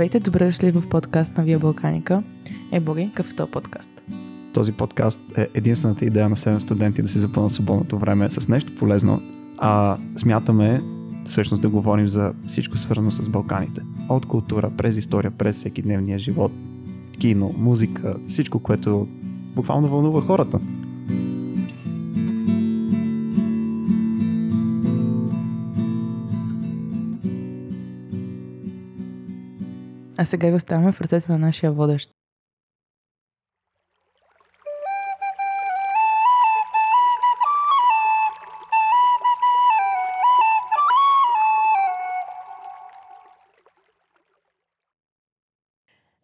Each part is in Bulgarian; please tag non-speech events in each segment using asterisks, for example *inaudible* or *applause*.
Здравейте, добре дошли в подкаст на Вия Балканика. Е, Боги, какъв е този подкаст? Този подкаст е единствената идея на 7 студенти да си запълнат свободното време с нещо полезно, а смятаме всъщност да говорим за всичко свързано с Балканите. От култура, през история, през всеки дневния живот, кино, музика, всичко, което буквално вълнува хората. А сега ви оставяме в ръцете на нашия водещ.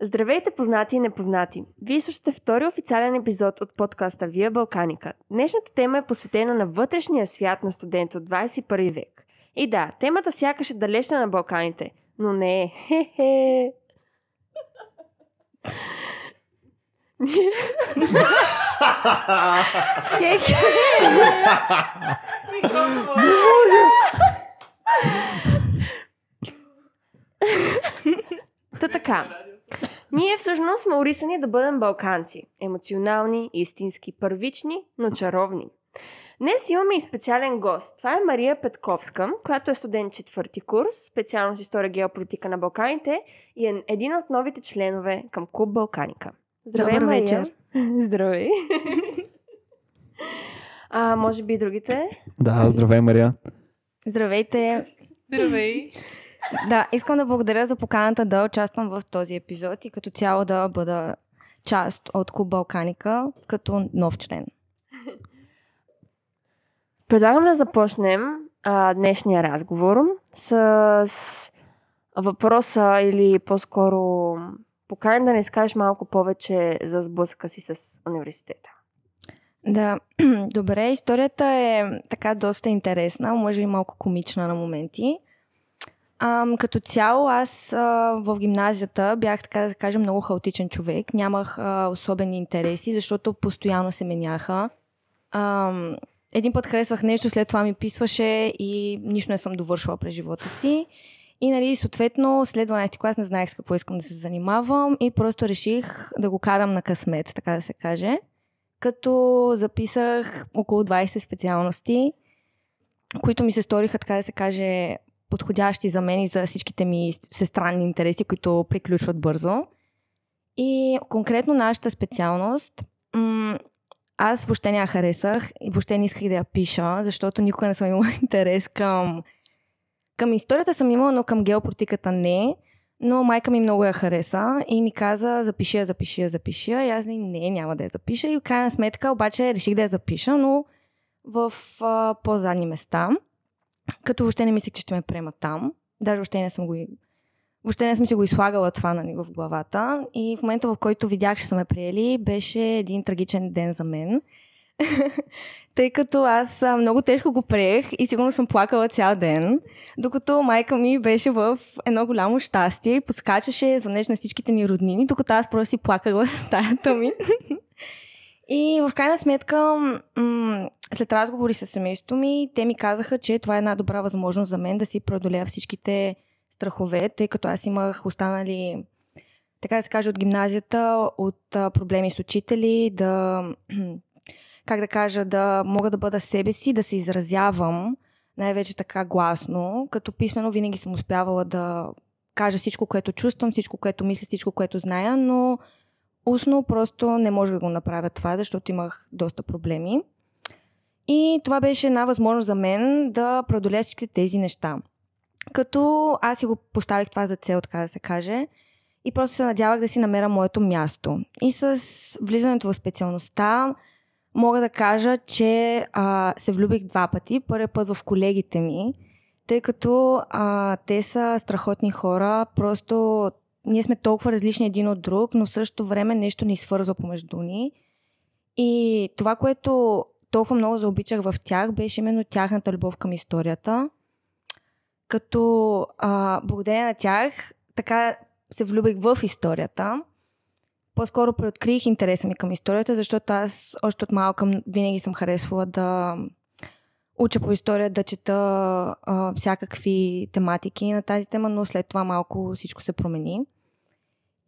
Здравейте, познати и непознати! Вие слушате втори официален епизод от подкаста Вия Балканика. Днешната тема е посветена на вътрешния свят на студента от 21 век. И да, темата сякаш е далечна на Балканите, но не е. Хе-хе! Та така. Ние всъщност сме урисани да бъдем балканци. Емоционални, истински, първични, но чаровни. Днес имаме и специален гост. Това е Мария Петковска, която е студент четвърти курс, специалност история геополитика на Балканите и е един от новите членове към Клуб Балканика. Здравей, Добър Мария. вечер. *laughs* Здравей. а, може би и другите? Да, здравей, Мария. Здравейте! Здравей! Да, искам да благодаря за поканата да участвам в този епизод и като цяло да бъда част от Клуб Балканика като нов член. Предлагам да започнем а, днешния разговор с, въпроса или по-скоро поканен да не скажеш малко повече за сблъсъка си с университета. Да, *clears throat* добре, историята е така доста интересна, може и малко комична на моменти. Ам, като цяло аз а, в гимназията бях, така да кажем, много хаотичен човек. Нямах а, особени интереси, защото постоянно се меняха. Ам, един път харесвах нещо, след това ми писваше и нищо не съм довършила през живота си. И нали, съответно, след 12 клас не знаех с какво искам да се занимавам и просто реших да го карам на късмет, така да се каже. Като записах около 20 специалности, които ми се сториха, така да се каже, подходящи за мен и за всичките ми всестранни интереси, които приключват бързо. И конкретно нашата специалност, аз въобще не я харесах и въобще не исках да я пиша, защото никога не съм имала *laughs* интерес към... Към историята съм имала, но към геополитиката не. Но майка ми много я хареса и ми каза, запиши я, запиши я, запиши я. И аз не, не, няма да я запиша. И в крайна сметка обаче реших да я запиша, но в а, по-задни места. Като въобще не мислех, че ще ме приемат там. Даже въобще не съм го Въобще не съм си го излагала това нали, в главата. И в момента, в който видях, че са ме приели, беше един трагичен ден за мен. *laughs* Тъй като аз много тежко го приех и сигурно съм плакала цял ден, докато майка ми беше в едно голямо щастие и подскачаше, звънеше на всичките ни роднини, докато аз просто си плаках в стаята ми. *laughs* И в крайна сметка, м- след разговори с семейството ми, те ми казаха, че това е една добра възможност за мен да си преодолея всичките страхове, тъй като аз имах останали, така да се каже, от гимназията, от а, проблеми с учители, да, *clears throat* как да кажа, да мога да бъда себе си, да се изразявам, най-вече така гласно, като писмено винаги съм успявала да кажа всичко, което чувствам, всичко, което мисля, всичко, което зная, но устно просто не може да го направя това, защото имах доста проблеми. И това беше една възможност за мен да преодолея всички тези неща. Като аз си го поставих това за цел, така да се каже, и просто се надявах да си намеря моето място. И с влизането в специалността мога да кажа, че а, се влюбих два пъти. Първият път в колегите ми, тъй като а, те са страхотни хора, просто ние сме толкова различни един от друг, но в същото време нещо ни свързва помежду ни. И това, което толкова много заобичах в тях, беше именно тяхната любов към историята. Като а, благодарение на тях, така се влюбих в историята. По-скоро преоткрих интереса ми към историята, защото аз още от малка винаги съм харесвала да уча по история, да чета а, всякакви тематики на тази тема, но след това малко всичко се промени.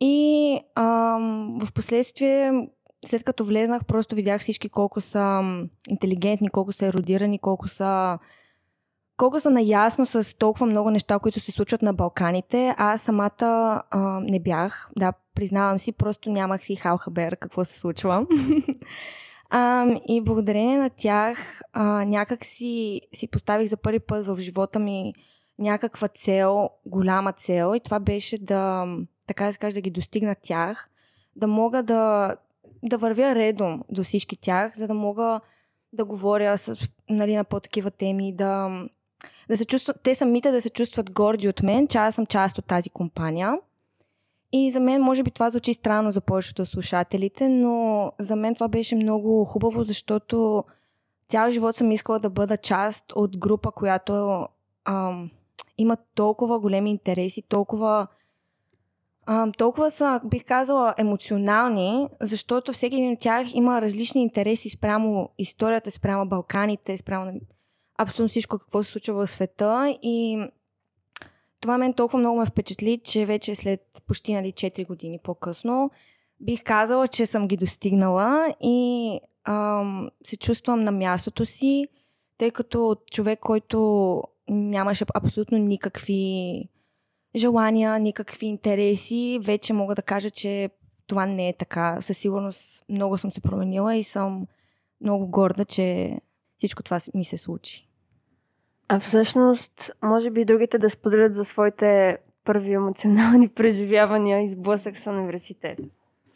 И ам, в последствие, след като влезнах, просто видях всички колко са интелигентни, колко са еродирани, колко са колко са наясно с толкова много неща, които се случват на Балканите. Аз самата а, не бях, да, признавам си, просто нямах си халхабер какво се случва. *laughs* а, и благодарение на тях а, някак си, си поставих за първи път в живота ми някаква цел, голяма цел и това беше да, така да се каже, да ги достигна тях, да мога да, да вървя редом до всички тях, за да мога да говоря с, нали, на по-такива теми, да, да се чувстват, те самите да се чувстват горди от мен, че аз съм част от тази компания. И за мен, може би това звучи странно за повечето слушателите, но за мен това беше много хубаво, защото цял живот съм искала да бъда част от група, която ам, има толкова големи интереси, толкова а, толкова са, бих казала, емоционални, защото всеки един от тях има различни интереси спрямо историята, спрямо Балканите, спрямо абсолютно всичко какво се случва в света и това мен толкова много ме впечатли, че вече след почти нали, 4 години по-късно бих казала, че съм ги достигнала и ам, се чувствам на мястото си, тъй като човек, който нямаше абсолютно никакви желания, никакви интереси, вече мога да кажа, че това не е така. Със сигурност много съм се променила и съм много горда, че всичко това ми се случи. А всъщност, може би другите да споделят за своите първи емоционални *laughs* преживявания и сблъсък с университет.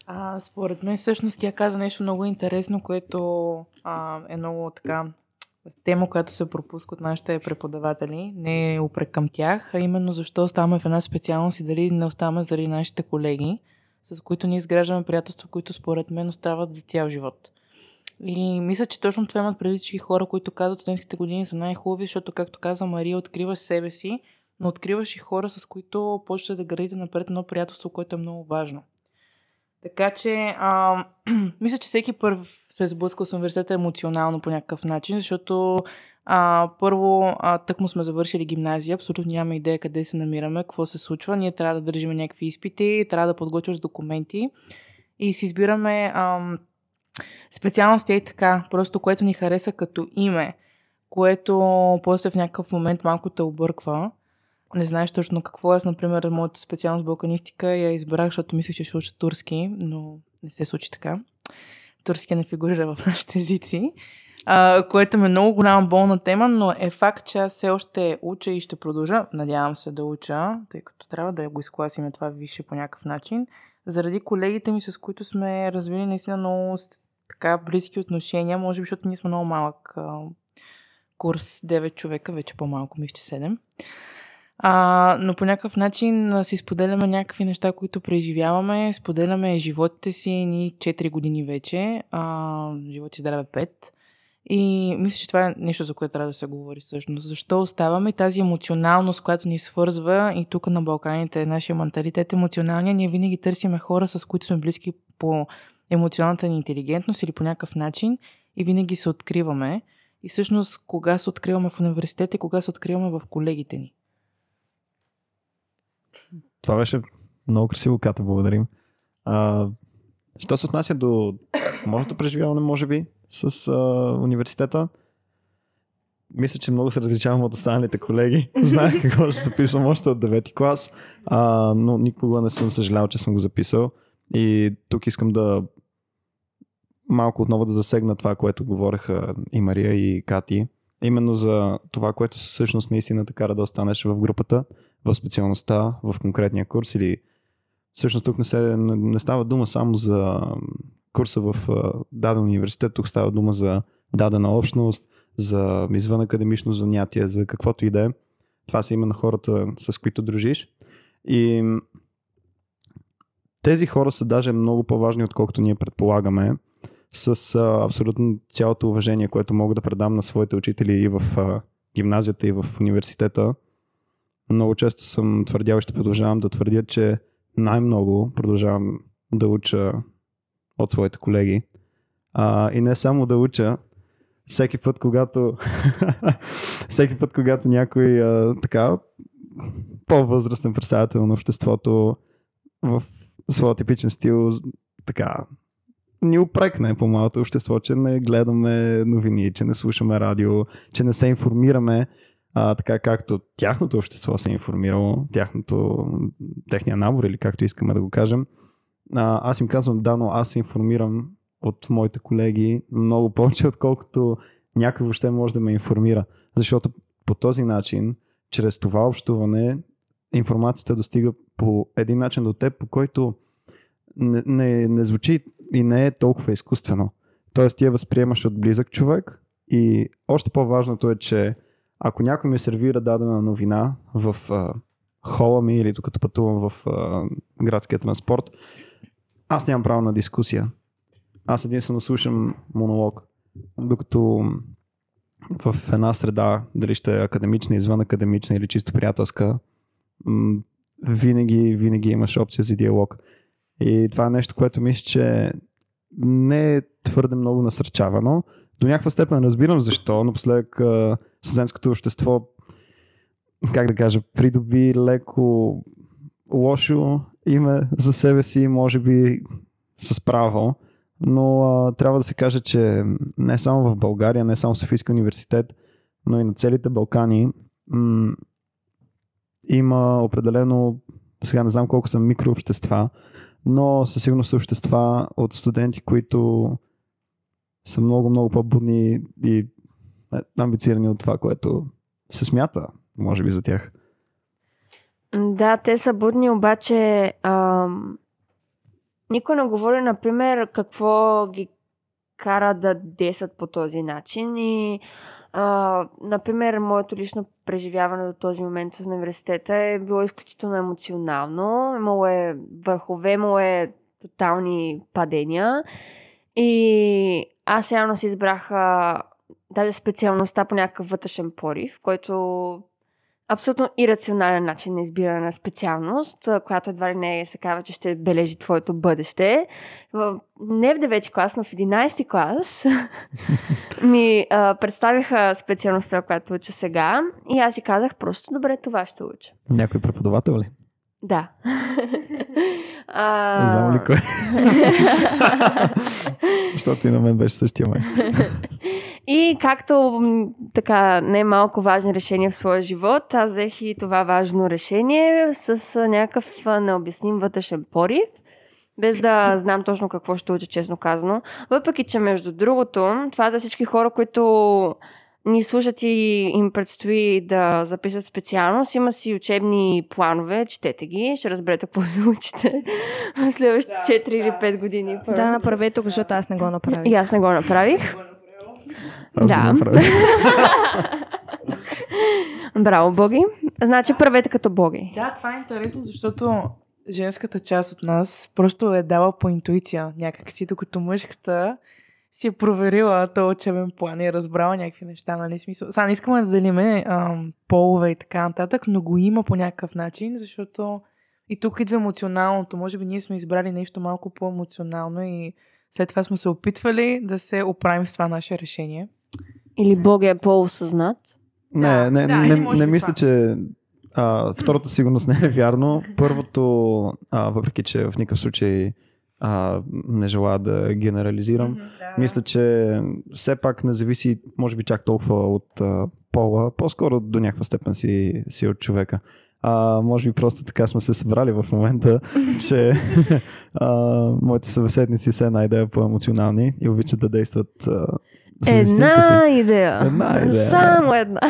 А, според мен всъщност тя каза нещо много интересно, което а, е много така тема, която се пропуска от нашите преподаватели. Не е упрек към тях, а именно защо оставаме в една специалност и дали не оставаме заради нашите колеги, с които ние изграждаме приятелства, които според мен остават за цял живот. И мисля, че точно това имат преди всички хора, които казват, студентските години са най-хубави, защото, както каза Мария, откриваш себе си, но откриваш и хора, с които почвате да градите напред едно приятелство, което е много важно. Така че, а, *clears throat* мисля, че всеки първ се е сблъскал с университета емоционално по някакъв начин, защото а, първо, а, тък му сме завършили гимназия, абсолютно нямаме идея къде се намираме, какво се случва. Ние трябва да държим някакви изпити, трябва да подготвяш документи и си избираме а, специалности и така, просто което ни хареса като име, което после в някакъв момент малко те обърква. Не знаеш точно какво. Аз, например, моята специалност балканистика я избрах, защото мислех, че ще уча турски, но не се случи така. Турски не фигурира в нашите езици, а, което е много голяма болна тема, но е факт, че аз все още уча и ще продължа, надявам се да уча, тъй като трябва да го изкласиме това висше по някакъв начин, заради колегите ми, с които сме развили наистина много така близки отношения, може би, защото ние сме много малък а, курс, 9 човека, вече по-малко, мисля, 7. А, но по някакъв начин си споделяме някакви неща, които преживяваме. Споделяме животите си ни 4 години вече. А, живот здраве 5. И мисля, че това е нещо, за което трябва да се говори всъщност. Защо оставаме тази емоционалност, която ни свързва и тук на Балканите, нашия менталитет емоционалния, ние винаги търсиме хора, с които сме близки по емоционалната ни интелигентност или по някакъв начин и винаги се откриваме. И всъщност, кога се откриваме в университета кога се откриваме в колегите ни. Това беше много красиво, Ката, благодарим. А, що се отнася до моето преживяване, може би, с а, университета, мисля, че много се различавам от останалите колеги. *laughs* Знаех какво ще записвам още от 9 клас, а, но никога не съм съжалял, че съм го записал. И тук искам да малко отново да засегна това, което говореха и Мария и Кати. Именно за това, което всъщност наистина така да останеш в групата, в специалността, в конкретния курс или всъщност тук не, се, не става дума само за курса в даден университет, тук става дума за дадена общност, за извън академично занятие, за каквото и да е. Това са именно хората, с които дружиш. И тези хора са даже много по-важни, отколкото ние предполагаме, с абсолютно цялото уважение, което мога да предам на своите учители и в гимназията, и в университета. Много често съм твърдял и ще продължавам да твърдя, че най-много продължавам да уча от своите колеги. А, и не само да уча, всеки път, когато *laughs* всеки път, когато някой а, така по-възрастен представител на обществото в своя типичен стил така ни опрекне по малото общество, че не гледаме новини, че не слушаме радио, че не се информираме а, така както тяхното общество се е информирало, тяхното, техния набор или както искаме да го кажем. А, аз им казвам, да, но аз се информирам от моите колеги много повече, отколкото някой въобще може да ме информира. Защото по този начин, чрез това общуване, информацията достига по един начин до теб, по който не, не, не звучи и не е толкова изкуствено. Тоест ти я възприемаш от близък човек и още по-важното е, че ако някой ми сервира дадена новина в а, хола ми или докато пътувам в а, градския транспорт, аз нямам право на дискусия. Аз единствено слушам монолог. Докато в една среда, дали ще е академична, извън академична или чисто приятелска, винаги, винаги имаш опция за диалог. И това е нещо, което мисля, че не е твърде много насърчавано. До някаква степен разбирам защо. Напоследък студентското общество, как да кажа, придоби леко лошо име за себе си, може би с право, но а, трябва да се каже, че не само в България, не само в Софийския университет, но и на целите Балкани м- има определено, сега не знам колко са микрообщества, но със сигурност са общества от студенти, които са много, много по-будни и амбицирани от това, което се смята, може би, за тях. Да, те са будни, обаче ам, никой не говори, например, какво ги кара да действат по този начин и а, например, моето лично преживяване до този момент с университета е било изключително емоционално. Имало е върхове, имало е тотални падения. И аз явно си избрах даже специалността по някакъв вътрешен порив, който абсолютно ирационален начин на избиране на специалност, която едва ли не се казва, че ще бележи твоето бъдеще. Не в 9 клас, но в 11 клас *laughs* ми а, представиха специалността, която уча сега и аз си казах просто, добре, това ще уча. Някой преподавател ли? Да. *laughs* а... Не знам ли кой. *laughs* Защото и на мен беше същия май. И както така не малко важни решения в своя живот, аз взех и това важно решение с някакъв необясним вътрешен порив, без да знам точно какво ще уча, честно казано. Въпреки, че между другото, това за всички хора, които ни слушат и им предстои да записват специалност. Има си учебни планове, четете ги, ще разберете какво ви учите *laughs* в следващите да, 4 да, или 5 години. Да, да направете го, защото аз не го направих. И аз не го направих. Аз да. *laughs* Браво, Боги. Значи правете като Боги. Да, това е интересно, защото женската част от нас просто е дала по интуиция някакси, докато мъжката си е проверила този учебен план и е разбрала някакви неща, нали смисъл. Сега не искаме да делиме ам, полове и така нататък, но го има по някакъв начин, защото и тук идва емоционалното. Може би ние сме избрали нещо малко по-емоционално и след това сме се опитвали да се оправим с това наше решение. Или Бог е по-осъзнат? Не, не, да, не, не, не мисля, че а, второто сигурност не е вярно. Първото, а, въпреки че в никакъв случай а, не желая да генерализирам, mm-hmm, да. мисля, че все пак не зависи, може би чак толкова от а, пола, по-скоро до някаква степен си, си от човека. А, може би просто така сме се събрали в момента, *laughs* че а, моите събеседници са една идея по-емоционални и обичат да действат а, Една идея. Една идея. Само една.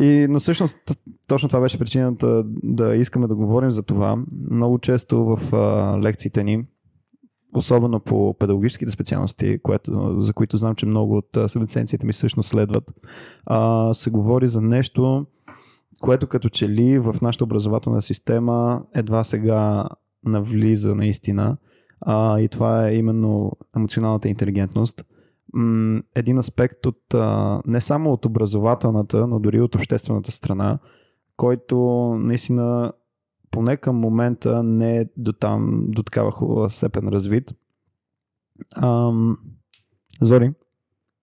И, но всъщност точно това беше причината да искаме да говорим за това. Много често в а, лекциите ни, особено по педагогическите специалности, което, за които знам, че много от събеседниците ми всъщност следват, а, се говори за нещо, което като че ли в нашата образователна система едва сега навлиза наистина. А, и това е именно емоционалната интелигентност. Един аспект от не само от образователната, но дори от обществената страна, който наистина поне към момента не е до там, до такава хубава степен развит. Ам, Зори,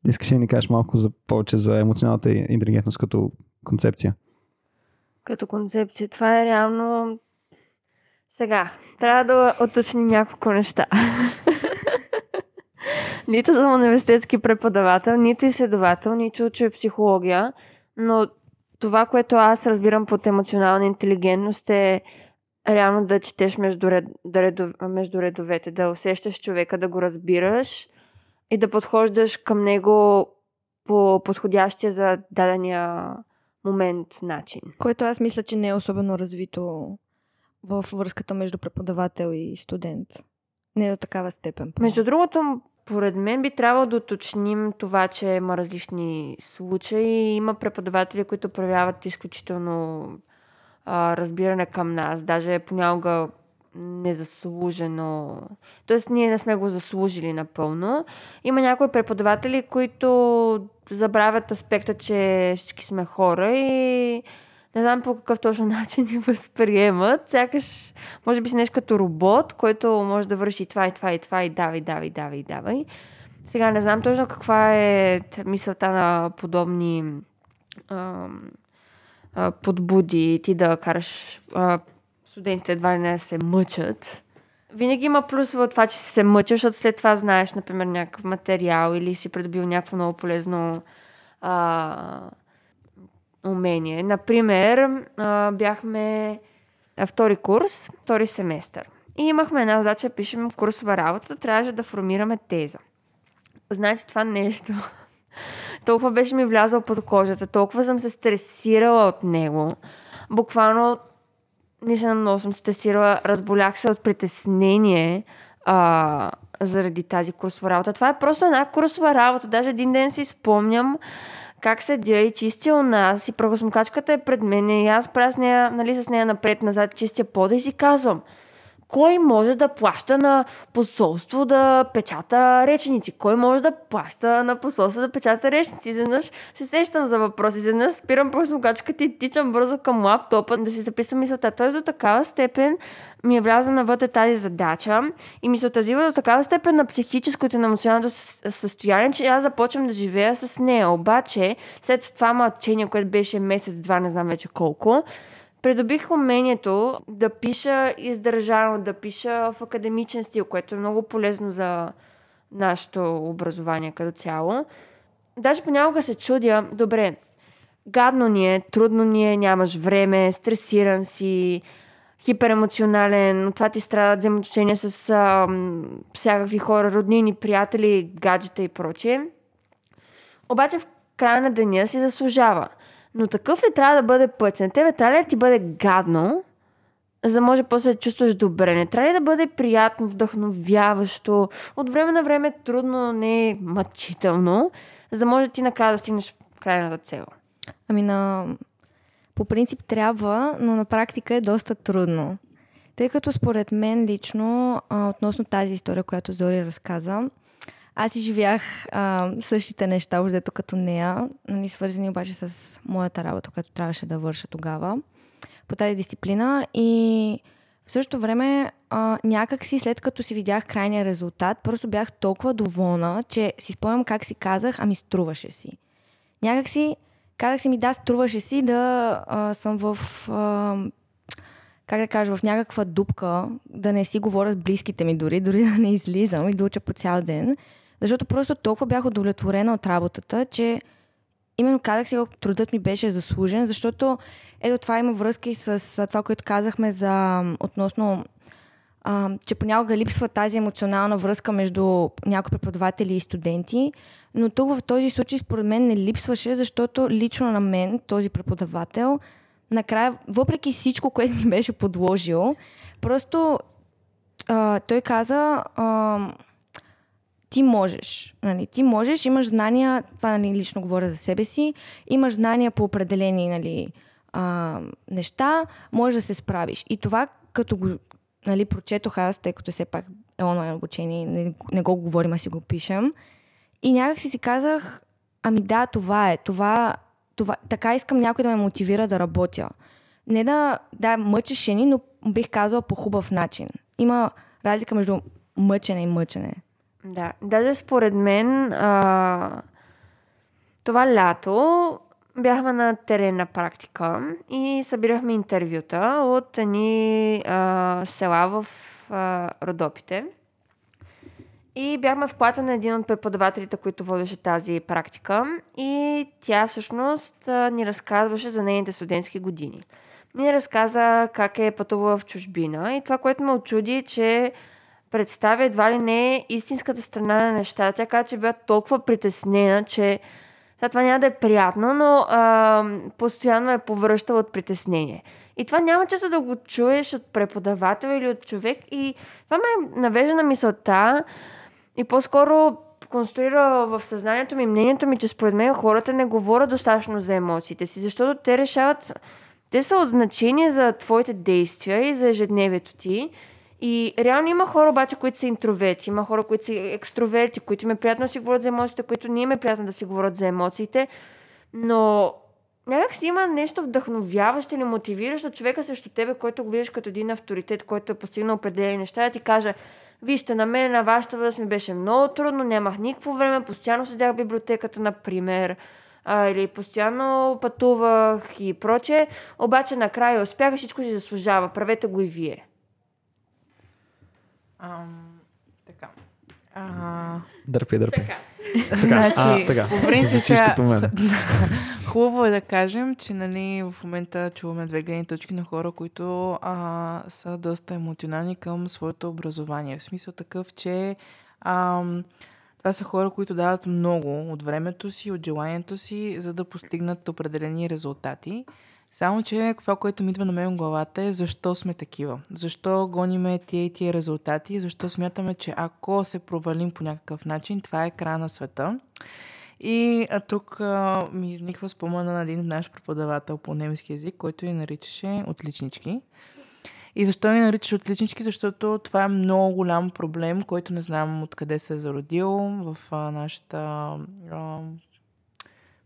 искаш ли да ни кажеш малко за, повече за емоционалната интелигентност като концепция? като концепция. Това е реално Сега, трябва да уточним няколко неща. *laughs* нито съм университетски преподавател, нито изследовател, нито уча психология, но това, което аз разбирам под емоционална интелигентност е реално да четеш между, ред, да редов, между редовете, да усещаш човека, да го разбираш и да подхождаш към него по подходящия за дадения момент начин. Което аз мисля, че не е особено развито в връзката между преподавател и студент. Не до такава степен. Между другото, поред мен би трябвало да уточним това, че има различни случаи. Има преподаватели, които проявяват изключително а, разбиране към нас. Даже понякога незаслужено. Тоест, ние не сме го заслужили напълно. Има някои преподаватели, които забравят аспекта, че всички сме хора и не знам по какъв точно *laughs* начин ни възприемат. Сякаш, може би си нещо като робот, който може да върши това и това и това и давай, давай, давай, давай. Сега не знам точно каква е мисълта на подобни а, а, подбуди ти да караш а, студентите едва ли не се мъчат. Винаги има плюс в това, че се мъчиш, защото след това знаеш, например, някакъв материал или си придобил някакво много полезно а, умение. Например, бяхме на втори курс, втори семестър. И имахме една задача, пишем в курсова работа, трябваше да формираме теза. Значи това нещо *laughs* толкова беше ми влязъл под кожата, толкова съм се стресирала от него. Буквално наистина много съм стресирала, разболях се от притеснение а, заради тази курсова работа. Това е просто една курсова работа. Даже един ден си спомням как седя и чистя у нас и прахосмокачката е пред мен и аз правя с нея, нали, с нея напред-назад, чистя пода и си казвам – кой може да плаща на посолство да печата реченици? Кой може да плаща на посолство да печата реченици? Изведнъж се сещам за въпроси. Изведнъж спирам просто мукачката и тичам бързо към лаптопа да си записам мисълта. Тоест до такава степен ми е влязла навътре тази задача и ми се отразива до такава степен на психическото и на емоционалното състояние, че аз започвам да живея с нея. Обаче, след това мълчение, което беше месец-два, не знам вече колко, придобих умението да пиша издържано, да пиша в академичен стил, което е много полезно за нашето образование като цяло. Даже понякога се чудя, добре, гадно ни е, трудно ни е, нямаш време, стресиран си, хиперемоционален, от това ти страдат взаимоотношения с а, всякакви хора, роднини, приятели, гаджета и прочие. Обаче в края на деня си заслужава – но такъв ли трябва да бъде път? На тебе трябва ли да ти бъде гадно, за да може после да чувстваш добре? Не трябва ли да бъде приятно, вдъхновяващо, от време на време трудно, не мъчително, за да може ти накрая да стигнеш в крайната цел? Ами на... По принцип трябва, но на практика е доста трудно. Тъй като според мен лично, а, относно тази история, която Зори разказа, аз живях а, същите неща, общо като нея, нали, свързани обаче с моята работа, която трябваше да върша тогава по тази дисциплина и в същото време а, някак си след като си видях крайния резултат, просто бях толкова доволна, че си спомням как си казах, ами струваше си. Някак си казах си ми, да, струваше си да а, съм в а, как да кажа, в някаква дупка, да не си говоря с близките ми дори, дори да не излизам и да уча по цял ден. Защото просто толкова бях удовлетворена от работата, че именно казах си, трудът ми беше заслужен, защото ето това има връзки с това, което казахме за относно а, че понякога липсва тази емоционална връзка между някои преподаватели и студенти, но тук в този случай според мен не липсваше, защото лично на мен, този преподавател, накрая, въпреки всичко, което ми беше подложил, просто а, той каза, а, ти можеш. Нали, ти можеш, имаш знания, това нали, лично говоря за себе си, имаш знания по определени нали, а, неща, можеш да се справиш. И това, като го нали, прочетох аз, тъй като все пак е онлайн обучение, не, не го говорим, а си го пишем. И някак си си казах, ами да, това е, това, това, така искам някой да ме мотивира да работя. Не да, да мъчеше ни, но бих казала по хубав начин. Има разлика между мъчене и мъчене. Да, даже според мен а, това лято бяхме на теренна практика и събирахме интервюта от едни села в а, Родопите. И бяхме в плата на един от преподавателите, които водеше тази практика. И тя всъщност ни разказваше за нейните студентски години. Ни разказа как е пътувала в чужбина. И това, което ме очуди, че представя едва ли не истинската страна на нещата. Тя каза, че била толкова притеснена, че сега това няма да е приятно, но а, постоянно е повръщала от притеснение. И това няма често да го чуеш от преподавател или от човек. И това ме навежда на мисълта и по-скоро конструира в съзнанието ми мнението ми, че според мен хората не говорят достатъчно за емоциите си, защото те решават, те са от значение за твоите действия и за ежедневието ти. И реално има хора обаче, които са интроверти, има хора, които са екстроверти, които им е приятно да си говорят за емоциите, които не им е приятно да си говорят за емоциите. Но някак си има нещо вдъхновяващо или мотивиращо човека срещу тебе, който го виждаш като един авторитет, който е постигнал определени неща, да ти каже, вижте, на мен на вашата възраст ми беше много трудно, нямах никакво време, постоянно седях в библиотеката, например, а, или постоянно пътувах и проче, обаче накрая успях, всичко си заслужава, правете го и вие. Ам, така. А, Дърпи, дърпи. Така. значи, а, така. по принцип, Звучиш сега, като мен. *laughs* хубаво е да кажем, че нали, в момента чуваме две гледни точки на хора, които а, са доста емоционални към своето образование. В смисъл такъв, че ам, това са хора, които дават много от времето си, от желанието си, за да постигнат определени резултати. Само, че това, което ми идва на мен в главата е защо сме такива. Защо гониме тия и тия резултати. Защо смятаме, че ако се провалим по някакъв начин, това е края на света. И а, тук а, ми изниква спомена на един наш преподавател по немски язик, който ни наричаше отличнички. И защо ни наричаш отличнички? Защото това е много голям проблем, който не знам откъде се е зародил в а, нашата а,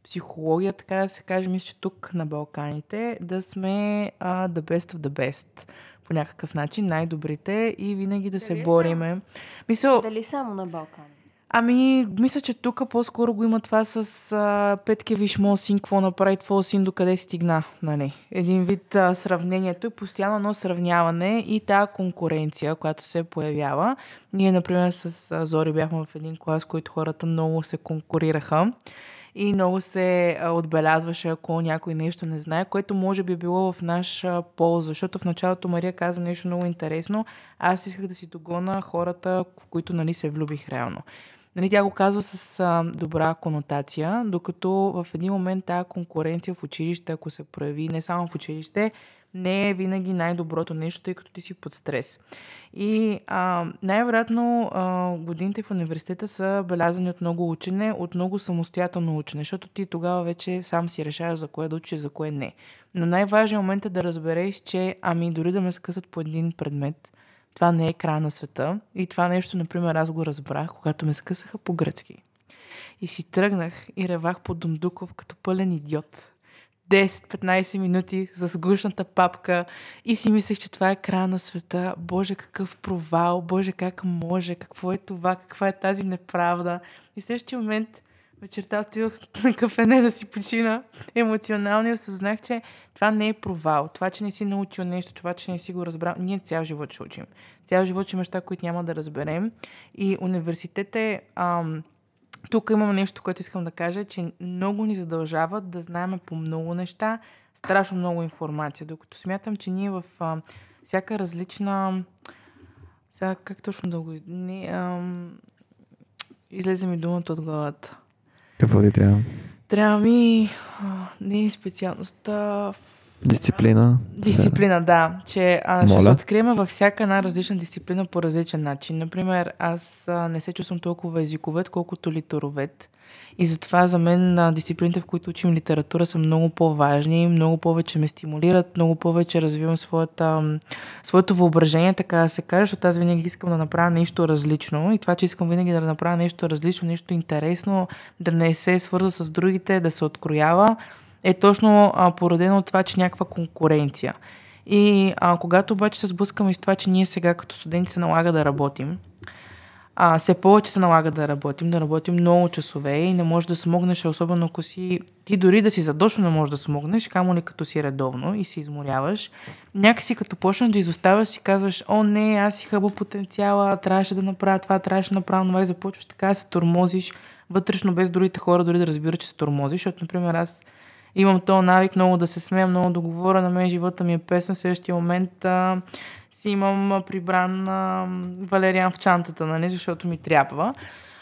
психология, така да се каже, мисля, че тук на Балканите да сме а, the best of the best по някакъв начин, най-добрите и винаги да се Дали е бориме. Мисля, Дали само на Балкан? Ами, мисля, че тук по-скоро го има това с а, Петке виж моят син, какво направи твоя син, докъде стигна. Нали? Един вид а, сравнението и постоянно едно сравняване и тази конкуренция, която се появява. Ние, например, с а, Зори бяхме в един клас, който хората много се конкурираха и много се отбелязваше, ако някой нещо не знае, което може би било в наша полза, защото в началото Мария каза нещо много интересно. Аз исках да си догона хората, в които нали, се влюбих реално. Нали, тя го казва с добра конотация, докато в един момент тази конкуренция в училище, ако се прояви не само в училище, не е винаги най-доброто нещо, тъй като ти си под стрес. И а, най-вероятно а, годините в университета са белязани от много учене, от много самостоятелно учене, защото ти тогава вече сам си решаваш за кое да учиш, за кое не. Но най-важният момент е да разбереш, че ами дори да ме скъсат по един предмет, това не е края на света. И това нещо, например, аз го разбрах, когато ме скъсаха по гръцки. И си тръгнах и ревах по Дундуков като пълен идиот. 10-15 минути с гушната папка и си мислех, че това е края на света. Боже, какъв провал, боже, как може, какво е това, каква е тази неправда. И в същия момент вечерта отидох *laughs* на кафене да си почина емоционално и осъзнах, че това не е провал. Това, че не си научил нещо, това, че не си го разбрал. Ние цял живот ще учим. Цял живот ще неща, които няма да разберем. И университет е... Ам, тук имам нещо, което искам да кажа, че много ни задължават да знаем по много неща, страшно много информация, докато смятам, че ние в а, всяка различна... Сега как точно да го... Не, ам... Излезе ми думата от главата. Какво ти трябва? Трябва ми... а, Не е специалността... Дисциплина. Дисциплина, да. Че а, ще се открием във всяка една различна дисциплина по различен начин. Например, аз а, не се чувствам толкова езиковед, колкото литеровед. И затова за мен а, дисциплините, в които учим литература, са много по-важни, много повече ме стимулират, много повече развивам своята, своето въображение, така да се каже, защото аз винаги искам да направя нещо различно. И това, че искам винаги да направя нещо различно, нещо интересно, да не се свърза с другите, да се откроява, е точно а, породено от това, че някаква конкуренция. И а, когато обаче се сблъскаме с това, че ние сега като студенти се налага да работим, а, все повече се налага да работим, да работим много часове и не можеш да смогнеш, особено ако си, ти дори да си задочно не можеш да смогнеш, камо ли като си редовно и се изморяваш. Някакси като почнеш да изоставаш си казваш, о не, аз си хъба потенциала, трябваше да направя това, трябваше да направя това и започваш така да се тормозиш вътрешно без другите хора дори да разбират, че се тормозиш, защото, например, аз имам този навик много да се смея, много да говоря, на мен живота ми е песен, в следващия момент а, си имам прибран а, валериан в чантата, нали, защото ми трябва.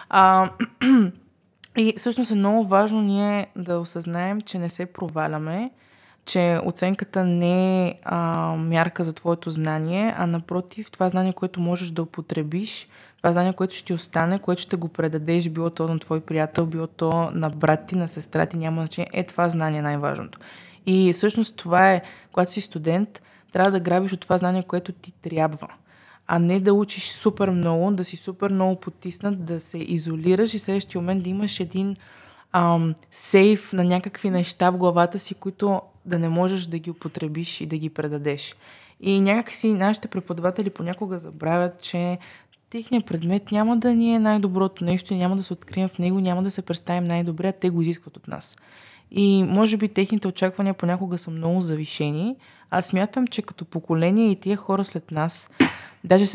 А, *clears throat* и всъщност е много важно ние да осъзнаем, че не се проваляме, че оценката не е а, мярка за твоето знание, а напротив, това знание, което можеш да употребиш, това знание, което ще ти остане, което ще го предадеш, било то на твой приятел, било то на брат ти, на сестра ти, няма значение. Е, това знание е най-важното. И всъщност това е, когато си студент, трябва да грабиш от това знание, което ти трябва. А не да учиш супер много, да си супер много потиснат, да се изолираш и следващия момент да имаш един ам, сейф на някакви неща в главата си, които да не можеш да ги употребиш и да ги предадеш. И някакси нашите преподаватели понякога забравят, че техният предмет няма да ни е най-доброто нещо няма да се открием в него, няма да се представим най-добре, а те го изискват от нас. И може би техните очаквания понякога са много завишени. Аз смятам, че като поколение и тия хора след нас, даже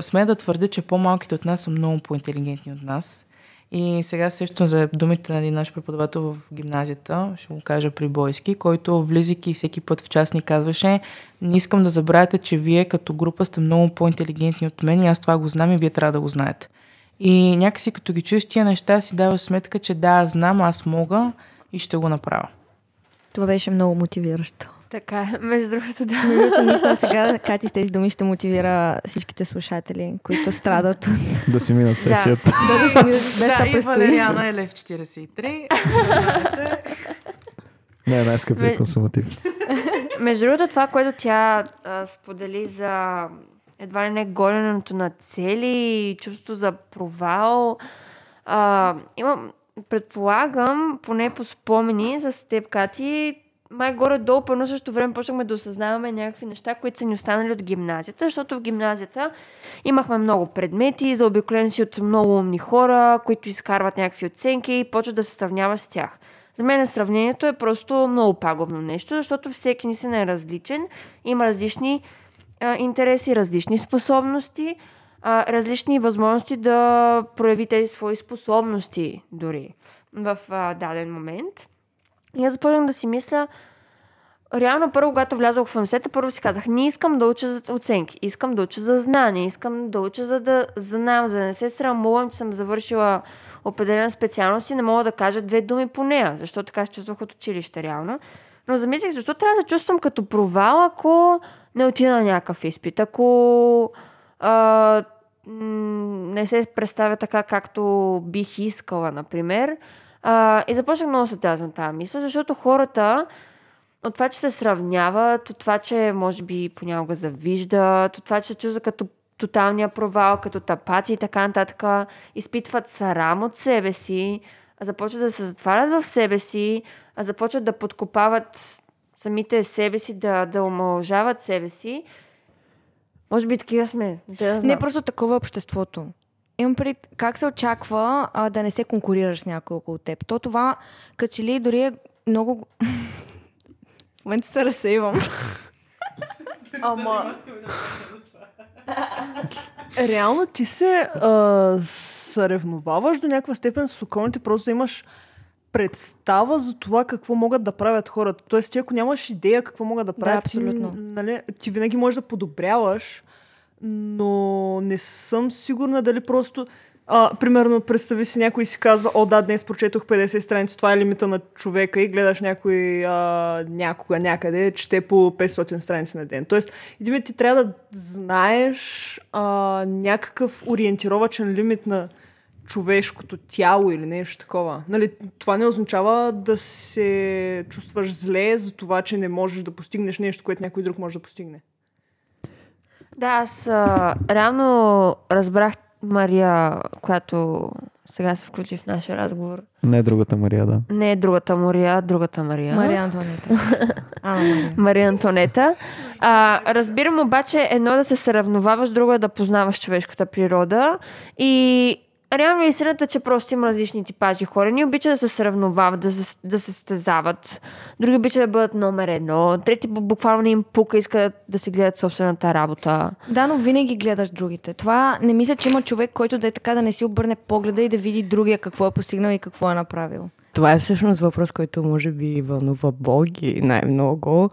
сме да твърдя, че по-малките от нас са много по-интелигентни от нас. И сега също за думите на един наш преподавател в гимназията, ще го кажа при Бойски, който влизайки всеки път в час ни казваше, не искам да забравяте, че вие като група сте много по-интелигентни от мен и аз това го знам и вие трябва да го знаете. И някакси като ги чуеш тия неща си даваш сметка, че да, знам, аз мога и ще го направя. Това беше много мотивиращо. Така е, между другото, да. Между другото, мисля сега, Кати с тези думи ще мотивира всичките слушатели, които страдат от... Да си минат сесията. Да, да си минат без Да, и Валериана е лев 43. Не, най-скъпият консуматив. Между другото, това, което тя а, сподели за едва ли не гоненето на цели и чувство за провал, а, имам, предполагам, поне по спомени с теб, Кати, май горе-долу по едно също време почнахме да осъзнаваме някакви неща, които са ни останали от гимназията, защото в гимназията имахме много предмети, заобиколен си от много умни хора, които изкарват някакви оценки и почваш да се сравняваш с тях. За мен сравнението е просто много пагубно нещо, защото всеки ни се е различен, има различни а, интереси, различни способности, а, различни възможности да прояви тези свои способности дори в а, даден момент. И аз започнах да си мисля, реално първо, когато влязох в университета, първо си казах, не искам да уча за оценки, искам да уча за знания, искам да уча за да знам, за да не се срамувам, че съм завършила определена специалност и не мога да кажа две думи по нея, защото така се чувствах от училище реално. Но замислих, защо трябва да се чувствам като провал, ако не отида на някакъв изпит, ако а, не се представя така, както бих искала, например. А, и започнах много се тази мисъл, защото хората от това, че се сравняват, от това, че може би понякога завиждат, от това, че се чувстват като тоталния провал, като тапаци и така нататък, изпитват срам от себе си, започват да се затварят в себе си, а започват да подкопават самите себе си, да, да омалжават себе си. Може би такива сме. Да. Не просто такова е обществото. Имам пред как се очаква а, да не се конкурираш с някой около теб. То това, като че ли дори е много... *laughs* В момента се разсейвам. Ама... Реално ти се а, съревноваваш до някаква степен с околните, просто да имаш представа за това какво могат да правят хората. Тоест, ти ако нямаш идея какво могат да правят, абсолютно. Ти, нали, ти винаги можеш да подобряваш, но не съм сигурна дали просто... А, примерно, представи си, някой си казва, о да, днес прочетох 50 страници, това е лимита на човека и гледаш някой а, някога, някъде, чете по 500 страници на ден. Тоест, един ти трябва да знаеш а, някакъв ориентировачен лимит на човешкото тяло или нещо такова. Нали, това не означава да се чувстваш зле за това, че не можеш да постигнеш нещо, което някой друг може да постигне. Да, аз а, реално разбрах Мария, която сега се включи в нашия разговор. Не е другата Мария, да. Не е другата Мария, другата Мария. Мария Антонета. *laughs* Ана Мария. Мария Антонета. А, разбирам обаче едно да се сравноваваш, друго е да познаваш човешката природа и реално истината, че просто има различни типажи хора. Ни обичат да се сравновават, да се, да се стезават. Други обичат да бъдат номер едно. Трети буквално не им пука, искат да си гледат собствената работа. Да, но винаги гледаш другите. Това не мисля, че има човек, който да е така да не си обърне погледа и да види другия какво е постигнал и какво е направил. Това е всъщност въпрос, който може би вълнува Боги най-много.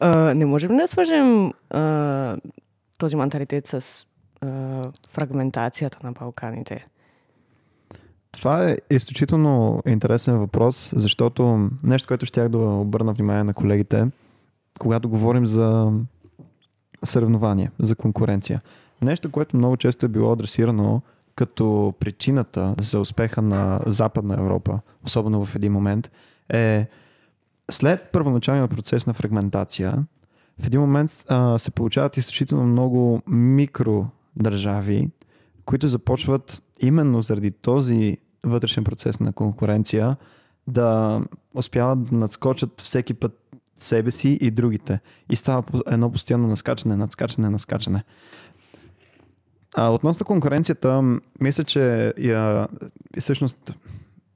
А, не можем да свържем а, този менталитет с а, фрагментацията на Балканите. Това е изключително интересен въпрос, защото нещо, което щях да обърна внимание на колегите, когато говорим за съревнование, за конкуренция. Нещо, което много често е било адресирано като причината за успеха на Западна Европа, особено в един момент, е след първоначалния процес на фрагментация, в един момент а, се получават изключително много микродържави, които започват именно заради този вътрешен процес на конкуренция да успяват да надскочат всеки път себе си и другите. И става едно постоянно наскачане, надскачане, наскачане. А относно конкуренцията, мисля, че я, всъщност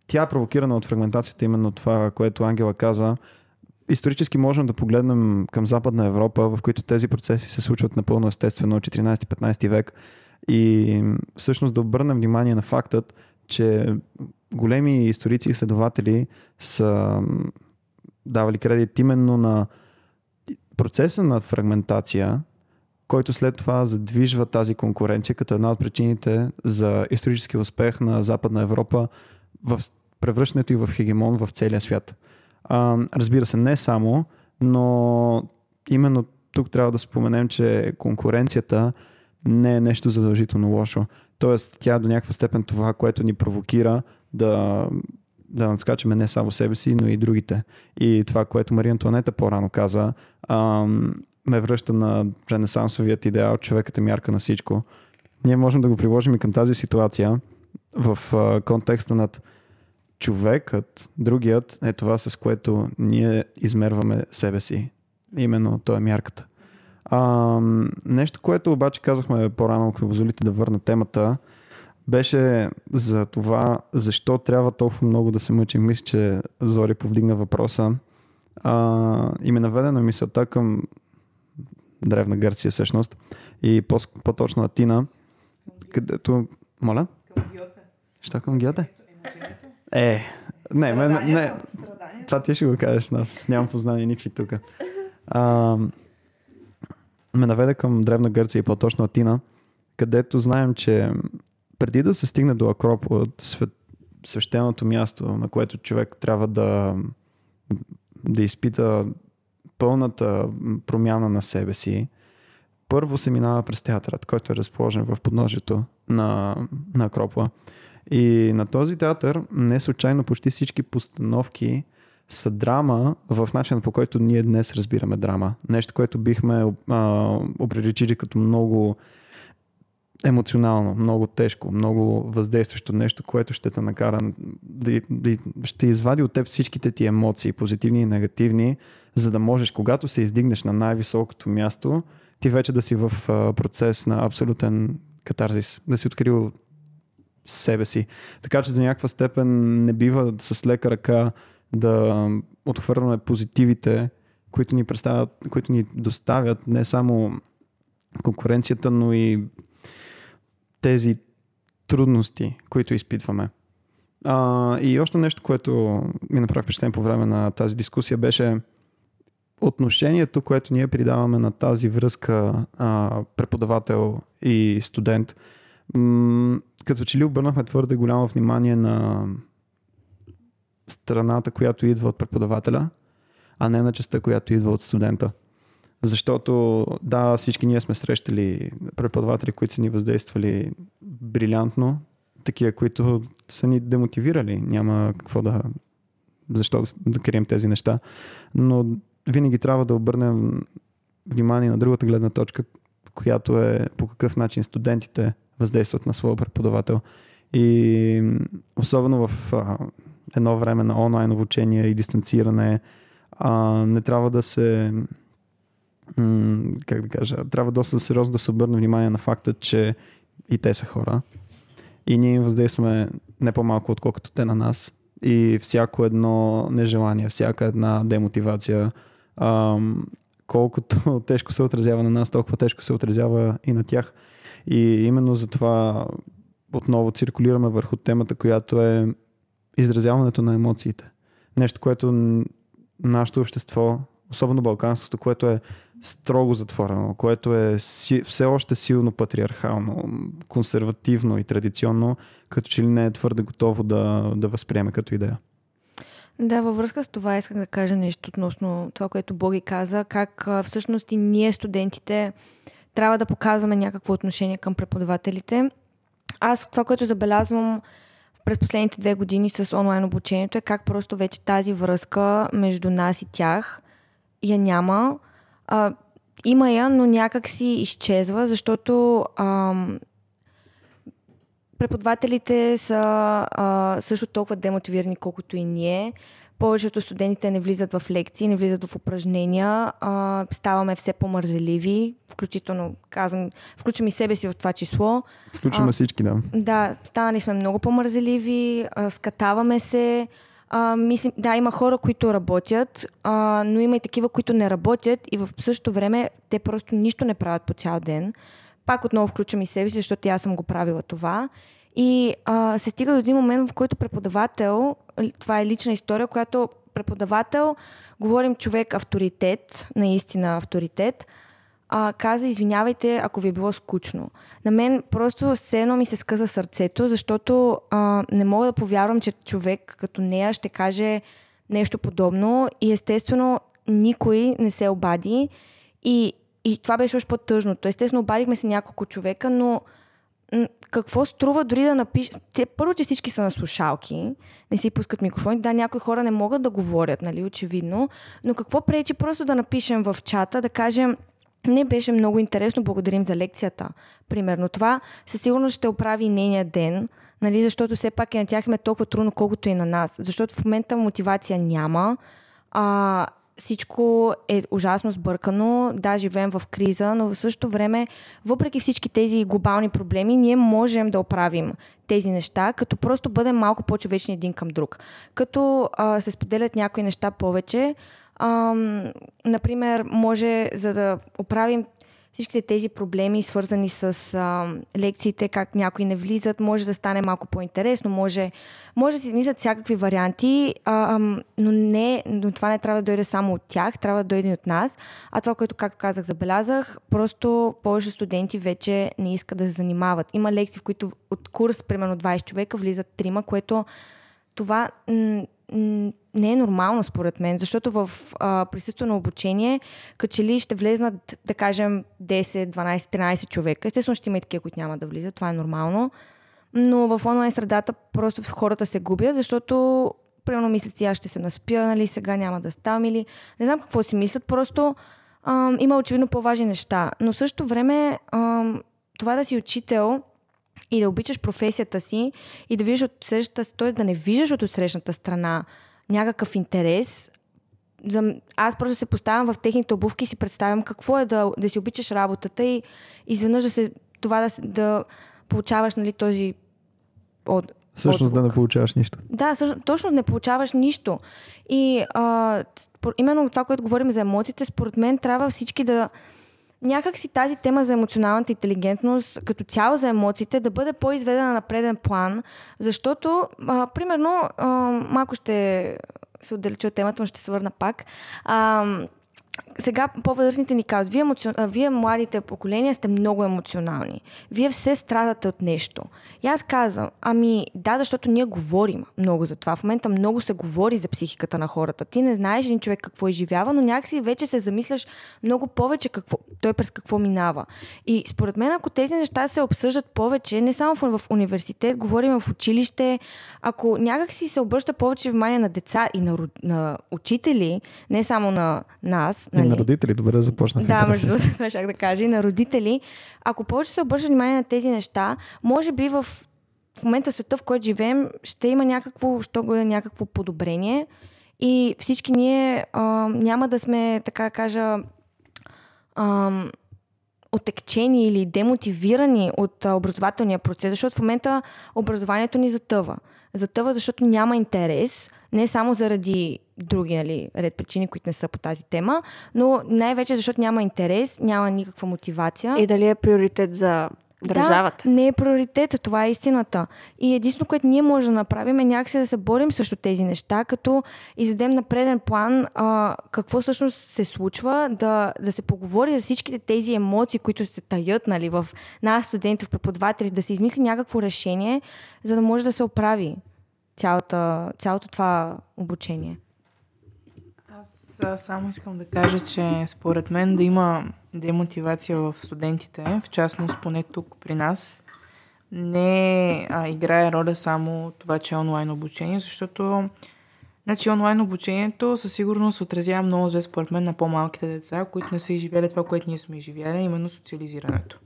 тя е провокирана от фрагментацията, именно това, което Ангела каза. Исторически можем да погледнем към Западна Европа, в които тези процеси се случват напълно естествено от 14-15 век и всъщност да обърнем внимание на фактът, че големи историци и изследователи са давали кредит именно на процеса на фрагментация, който след това задвижва тази конкуренция като една от причините за исторически успех на Западна Европа в превръщането и в хегемон в целия свят. А, разбира се, не само, но именно тук трябва да споменем, че конкуренцията не е нещо задължително лошо. Тоест, тя до някаква степен това, което ни провокира да, да надскачаме не само себе си, но и другите. И това, което Мария Антуанета по-рано каза, ам, ме връща на ренесансовият идеал, човекът е мярка на всичко. Ние можем да го приложим и към тази ситуация в а, контекста над човекът, другият е това, с което ние измерваме себе си. Именно то е мярката. А, нещо, което обаче казахме по-рано, ако позволите да върна темата, беше за това, защо трябва толкова много да се мъчим. Мисля, че Зори повдигна въпроса. А, и ме наведена мисълта към Древна Гърция всъщност и по- по-точно Атина, където... Моля? Към Гьоте. Що към Гьоте? Е, не, не, не, не, това ти ще го кажеш, аз нямам познание никакви тук. Ме наведе към Древна Гърция и по-точно Атина, където знаем, че преди да се стигне до Акропола, свет, свещеното място, на което човек трябва да, да изпита пълната промяна на себе си, първо се минава през театърът, който е разположен в подножието на, на Акропола. И на този театър не случайно почти всички постановки са драма в начина по който ние днес разбираме драма. Нещо, което бихме а, като много емоционално, много тежко, много въздействащо нещо, което ще те накара да, да, ще извади от теб всичките ти емоции, позитивни и негативни, за да можеш, когато се издигнеш на най-високото място, ти вече да си в процес на абсолютен катарзис, да си открил себе си. Така че до някаква степен не бива с лека ръка да отхвърляме позитивите, които ни, представят, които ни доставят не само конкуренцията, но и тези трудности, които изпитваме. А, и още нещо, което ми направи впечатление по време на тази дискусия беше отношението, което ние придаваме на тази връзка а, преподавател и студент. М- като че ли обърнахме твърде голямо внимание на страната, която идва от преподавателя, а не на частта, която идва от студента. Защото, да, всички ние сме срещали преподаватели, които са ни въздействали брилянтно, такива, които са ни демотивирали. Няма какво да. Защо да, крием тези неща. Но винаги трябва да обърнем внимание на другата гледна точка, която е по какъв начин студентите въздействат на своя преподавател. И особено в едно време на онлайн обучение и дистанциране, а, не трябва да се как да кажа, трябва доста сериозно да се обърне внимание на факта, че и те са хора. И ние им въздействаме не по-малко, отколкото те на нас. И всяко едно нежелание, всяка една демотивация, ам, колкото *laughs* тежко се отразява на нас, толкова тежко се отразява и на тях. И именно за това отново циркулираме върху темата, която е изразяването на емоциите. Нещо, което нашето общество, особено балканското, което е строго затворено, което е си, все още силно патриархално, консервативно и традиционно, като че ли не е твърде готово да, да възприеме като идея. Да, във връзка с това исках да кажа нещо относно това, което Боги каза, как всъщност и ние, студентите, трябва да показваме някакво отношение към преподавателите. Аз това, което забелязвам през последните две години с онлайн обучението е как просто вече тази връзка между нас и тях я няма. А, има я, но някак си изчезва, защото ам, преподавателите са а, също толкова демотивирани, колкото и ние. Повечето студентите не влизат в лекции, не влизат в упражнения, а, ставаме все по-мързеливи, включително, казвам, включвам и себе си в това число. Включваме А, всички, да. Да, станали сме много по-мързеливи, а, скатаваме се. А, мислим, да, има хора, които работят, а, но има и такива, които не работят и в същото време те просто нищо не правят по цял ден. Пак отново включвам и себе си, защото аз съм го правила това. И а, се стига до един момент, в който преподавател, това е лична история, която преподавател, говорим човек авторитет, наистина авторитет, а, каза, извинявайте, ако ви е било скучно. На мен просто все едно ми се скъса сърцето, защото а, не мога да повярвам, че човек като нея ще каже нещо подобно и естествено никой не се обади и, и това беше още по-тъжното. Естествено, обадихме се няколко човека, но какво струва дори да напиш... Първо, че всички са на слушалки, не си пускат микрофони. Да, някои хора не могат да говорят, нали, очевидно, но какво пречи просто да напишем в чата, да кажем не беше много интересно, благодарим за лекцията. Примерно това със сигурност ще оправи нейния ден, нали, защото все пак и на тях е толкова трудно, колкото и на нас. Защото в момента мотивация няма. А, всичко е ужасно сбъркано, да, живеем в криза, но в същото време, въпреки всички тези глобални проблеми, ние можем да оправим тези неща, като просто бъдем малко по-човечни един към друг. Като а, се споделят някои неща повече, Ам, например, може за да оправим всичките тези проблеми, свързани с а, лекциите, как някои не влизат, може да стане малко по-интересно, може, може да си измислят всякакви варианти, а, но, не, но това не трябва да дойде само от тях, трябва да дойде от нас. А това, което, както казах, забелязах, просто повече студенти вече не искат да се занимават. Има лекции, в които от курс, примерно 20 човека, влизат трима, което това м- м- не е нормално според мен, защото в а, присъствено обучение, като че ли ще влезнат, да кажем, 10, 12, 13 човека. Естествено ще има и такива, които няма да влизат, това е нормално. Но в онлайн средата просто хората се губят, защото примерно мислят си, аз ще се наспя, нали, сега няма да ставам или не знам какво си мислят, просто ам, има очевидно по-важни неща. Но в същото време ам, това да си учител и да обичаш професията си и да виждаш от срещата, т.е. да не виждаш от срещната страна някакъв интерес, за, аз просто се поставям в техните обувки и си представям какво е да, да си обичаш работата и изведнъж да се, това да, да получаваш нали, този от, Всъщност да не получаваш нищо. Да, също, точно не получаваш нищо. И а, именно това, което говорим за емоциите, според мен трябва всички да някак си тази тема за емоционалната интелигентност, като цяло за емоциите, да бъде по-изведена на преден план, защото, а, примерно, а, малко ще се отдалеча от темата, но ще се върна пак. А, сега по-възрастните ни казват, вие, емоци... вие младите поколения сте много емоционални. Вие все страдате от нещо. И аз казвам, ами да, защото ние говорим много за това. В момента много се говори за психиката на хората. Ти не знаеш един човек какво изживява, но някакси вече се замисляш много повече какво, той през какво минава. И според мен, ако тези неща се обсъждат повече, не само в, университет, говорим в училище, ако някакси се обръща повече внимание на деца и на, на учители, не само на нас, И на родители, добре да започна в да, между другото, *laughs* щях да кажа. И на родители. Ако повече се обръща внимание на тези неща, може би в, в момента света, в който живеем, ще има някакво, що го е някакво подобрение. И всички ние а, няма да сме, така кажа, ам, отекчени или демотивирани от а, образователния процес, защото в момента образованието ни затъва. Затъва, защото няма интерес, не само заради други нали, ред причини, които не са по тази тема, но най-вече защото няма интерес, няма никаква мотивация. И дали е приоритет за държавата? Да, не е приоритет, това е истината. И единствено, което ние можем да направим е някакси да се борим срещу тези неща, като изведем на преден план а, какво всъщност се случва, да, да се поговори за всичките тези емоции, които се таят нали, в нас, студенти, в преподаватели, да се измисли някакво решение, за да може да се оправи цялата, цялото това обучение. Аз само искам да кажа, че според мен да има демотивация в студентите, в частност поне тук при нас, не а, играе роля само това, че е онлайн обучение, защото значи, онлайн обучението със сигурност отразява много зле според мен на по-малките деца, които не са изживели това, което ние сме изживели, именно социализирането.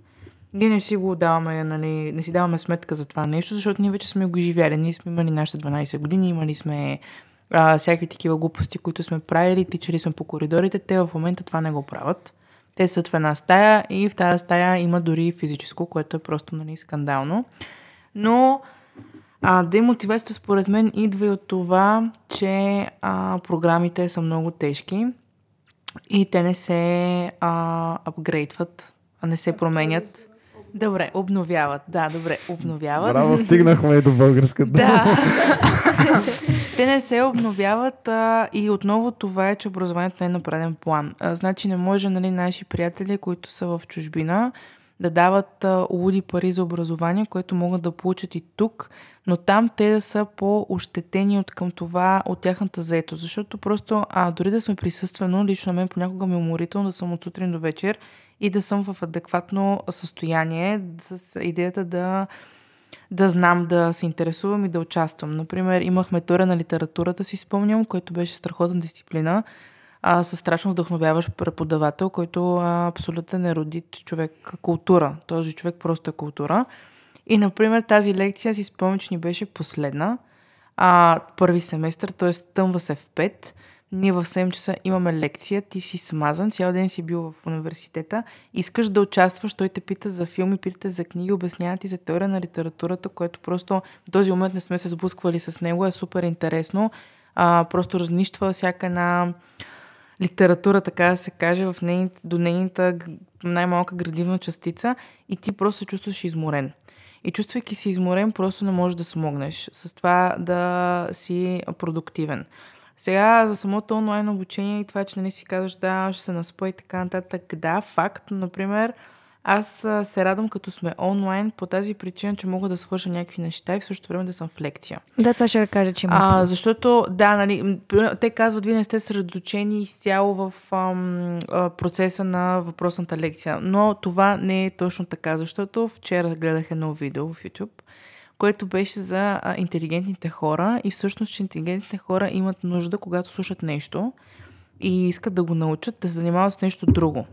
Ние не си го даваме, нали, не си даваме сметка за това нещо, защото ние вече сме го живяли. Ние сме имали нашите 12 години, имали сме а, всякакви такива глупости, които сме правили, тичали сме по коридорите. Те в момента това не го правят. Те са в една стая и в тази стая има дори физическо, което е просто нали, скандално. Но а, демотивацията според мен идва и от това, че а, програмите са много тежки и те не се а, апгрейдват, а не се променят. Добре, обновяват. Да, добре, обновяват. Браво, стигнахме и до българската. Да. *laughs* Те не се обновяват а, и отново това е, че образованието не е на преден план. А, значи не може, нали, наши приятели, които са в чужбина, да дават а, луди пари за образование, което могат да получат и тук, но там те да са по-ощетени от към това, от тяхната заето. Защото просто, а, дори да сме присъствено, лично на мен понякога ми е уморително да съм от сутрин до вечер и да съм в адекватно състояние с идеята да да знам да се интересувам и да участвам. Например, имахме тура на литературата, си спомням, което беше страхотна дисциплина, а, с страшно вдъхновяващ преподавател, който а, абсолютен еродит човек, култура. Този човек просто е култура. И, например, тази лекция си спомням, че ни беше последна, а, първи семестър, т.е. тъмва се в пет. Ние в 7 часа имаме лекция, ти си смазан, цял ден си бил в университета, искаш да участваш, той те пита за филми, питате за книги, обяснява ти за теория на литературата, което просто в този момент не сме се сблъсквали с него, е супер интересно. А, просто разнищва всяка една литература, така да се каже, в нейните, до нейната най-малка градивна частица и ти просто се чувстваш изморен. И чувствайки си изморен, просто не можеш да смогнеш с това да си продуктивен. Сега за самото онлайн обучение и това, че нали си казваш, да, ще се наспа и така нататък. Да, факт, например, аз се радвам като сме онлайн по тази причина, че мога да свърша някакви неща и в същото време да съм в лекция. Да, това ще кажа, че има. А, защото, да, нали, те казват, вие не сте средоточени изцяло в ам, а, процеса на въпросната лекция. Но това не е точно така, защото вчера гледах едно видео в YouTube, което беше за а, интелигентните хора и всъщност, че интелигентните хора имат нужда, когато слушат нещо и искат да го научат, да се занимават с нещо друго.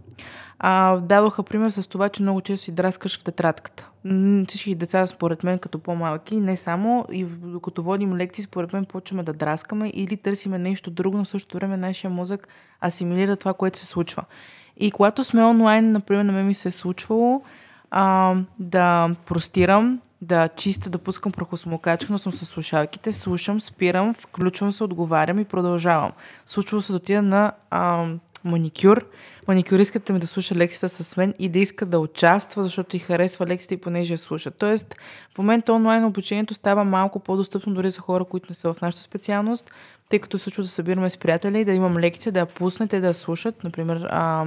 А, дадоха пример с това, че много често си драскаш в тетрадката. Всички деца, според мен, като по-малки, не само, и докато водим лекции, според мен, почваме да драскаме или търсиме нещо друго, но в същото време нашия мозък асимилира това, което се случва. И когато сме онлайн, например, на мен ми се е случвало а, да простирам, да чиста, да пускам прахосмокачка, но съм с слушалките, слушам, спирам, включвам се, отговарям и продължавам. Случва се да отида на а, маникюр, маникюристката ми да слуша лекцията с мен и да иска да участва, защото и харесва лекцията и понеже я слуша. Тоест, в момента онлайн обучението става малко по-достъпно дори за хора, които не са в нашата специалност, тъй като случва да събираме с приятели, да имам лекция, да я пуснете, да я слушат. Например, а,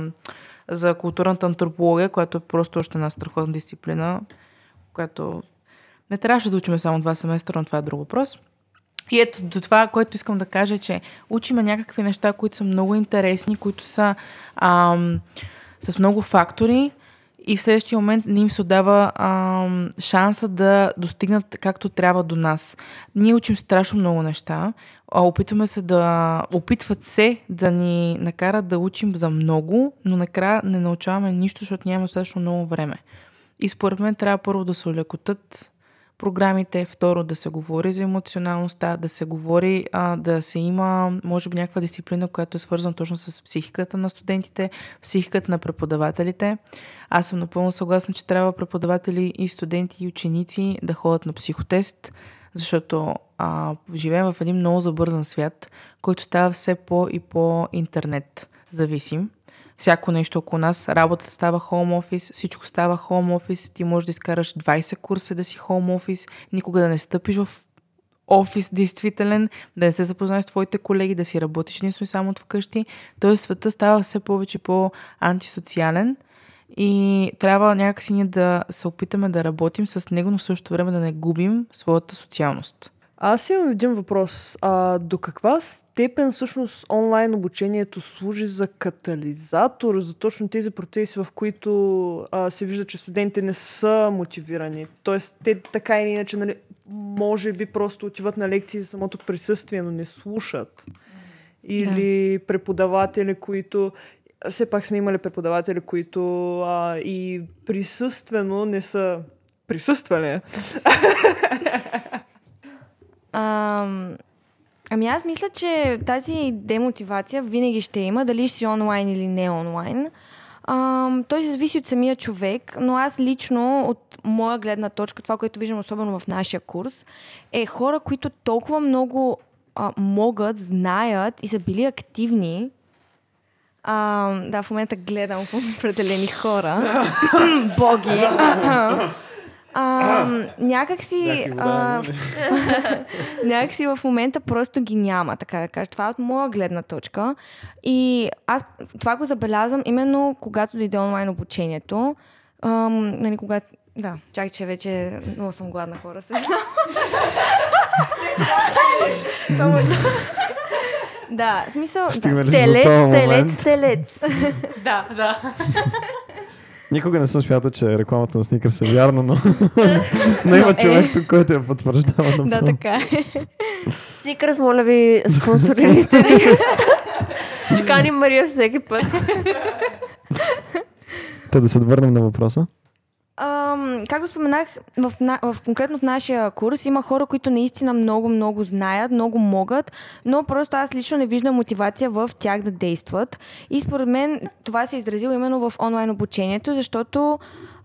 за културната антропология, която е просто още една страхотна дисциплина, която не трябваше да учиме само два семестра, но това е друг въпрос. И ето до това, което искам да кажа, че учиме някакви неща, които са много интересни, които са ам, с много фактори и в следващия момент не им се отдава ам, шанса да достигнат както трябва до нас. Ние учим страшно много неща, а опитваме се да... Опитват се да ни накарат да учим за много, но накрая не научаваме нищо, защото нямаме достатъчно много време. И според мен трябва първо да се улекотат програмите, второ да се говори за емоционалността, да се говори, а, да се има, може би, някаква дисциплина, която е свързана точно с психиката на студентите, психиката на преподавателите. Аз съм напълно съгласна, че трябва преподаватели и студенти и ученици да ходят на психотест, защото а, живеем в един много забързан свят, който става все по- и по-интернет зависим. Всяко нещо около нас, работата става хоум офис, всичко става хоум офис, ти можеш да изкараш 20 курса да си хоум офис, никога да не стъпиш в офис действителен, да не се запознаеш с твоите колеги, да си работиш единствено и само от вкъщи. Тоест света става все повече по-антисоциален и трябва някакси ние да се опитаме да работим с него, но в същото време да не губим своята социалност. Аз имам един въпрос. А, до каква степен всъщност онлайн обучението служи за катализатор за точно тези процеси, в които а, се вижда, че студентите не са мотивирани? Тоест, те така или иначе, нали, може би просто отиват на лекции за самото присъствие, но не слушат. Или да. преподаватели, които все пак сме имали преподаватели, които а, и присъствено не са присъствали. *laughs* А, ами аз мисля, че тази демотивация винаги ще има, дали ще си онлайн или не онлайн. А, той се зависи от самия човек, но аз лично, от моя гледна точка, това, което виждам особено в нашия курс, е хора, които толкова много а, могат, знаят и са били активни. А, да, в момента гледам *laughs* определени хора. *laughs* Боги. *laughs* А, някак си, а, *laughs* някак си в момента просто ги няма, така да кажа. Това е от моя гледна точка. И аз това го забелязвам именно когато дойде онлайн обучението. А, нали, когато... Да, чакай, че вече много съм гладна хора сега. *laughs* Да, смисъл... Да. Телец, телец, момент. телец. *laughs* Да, да. Никога не съм смятал, че рекламата на Сникърс е вярна, но, но има е. човек тук, който я потвърждава Да, напълно. така е. Сникърс, моля ви, спонсорирайте ни. Ще каним Мария всеки път. Та да се върнем на въпроса. Както споменах, в, в, конкретно в нашия курс има хора, които наистина много, много знаят, много могат, но просто аз лично не виждам мотивация в тях да действат. И според мен това се е изразило именно в онлайн обучението, защото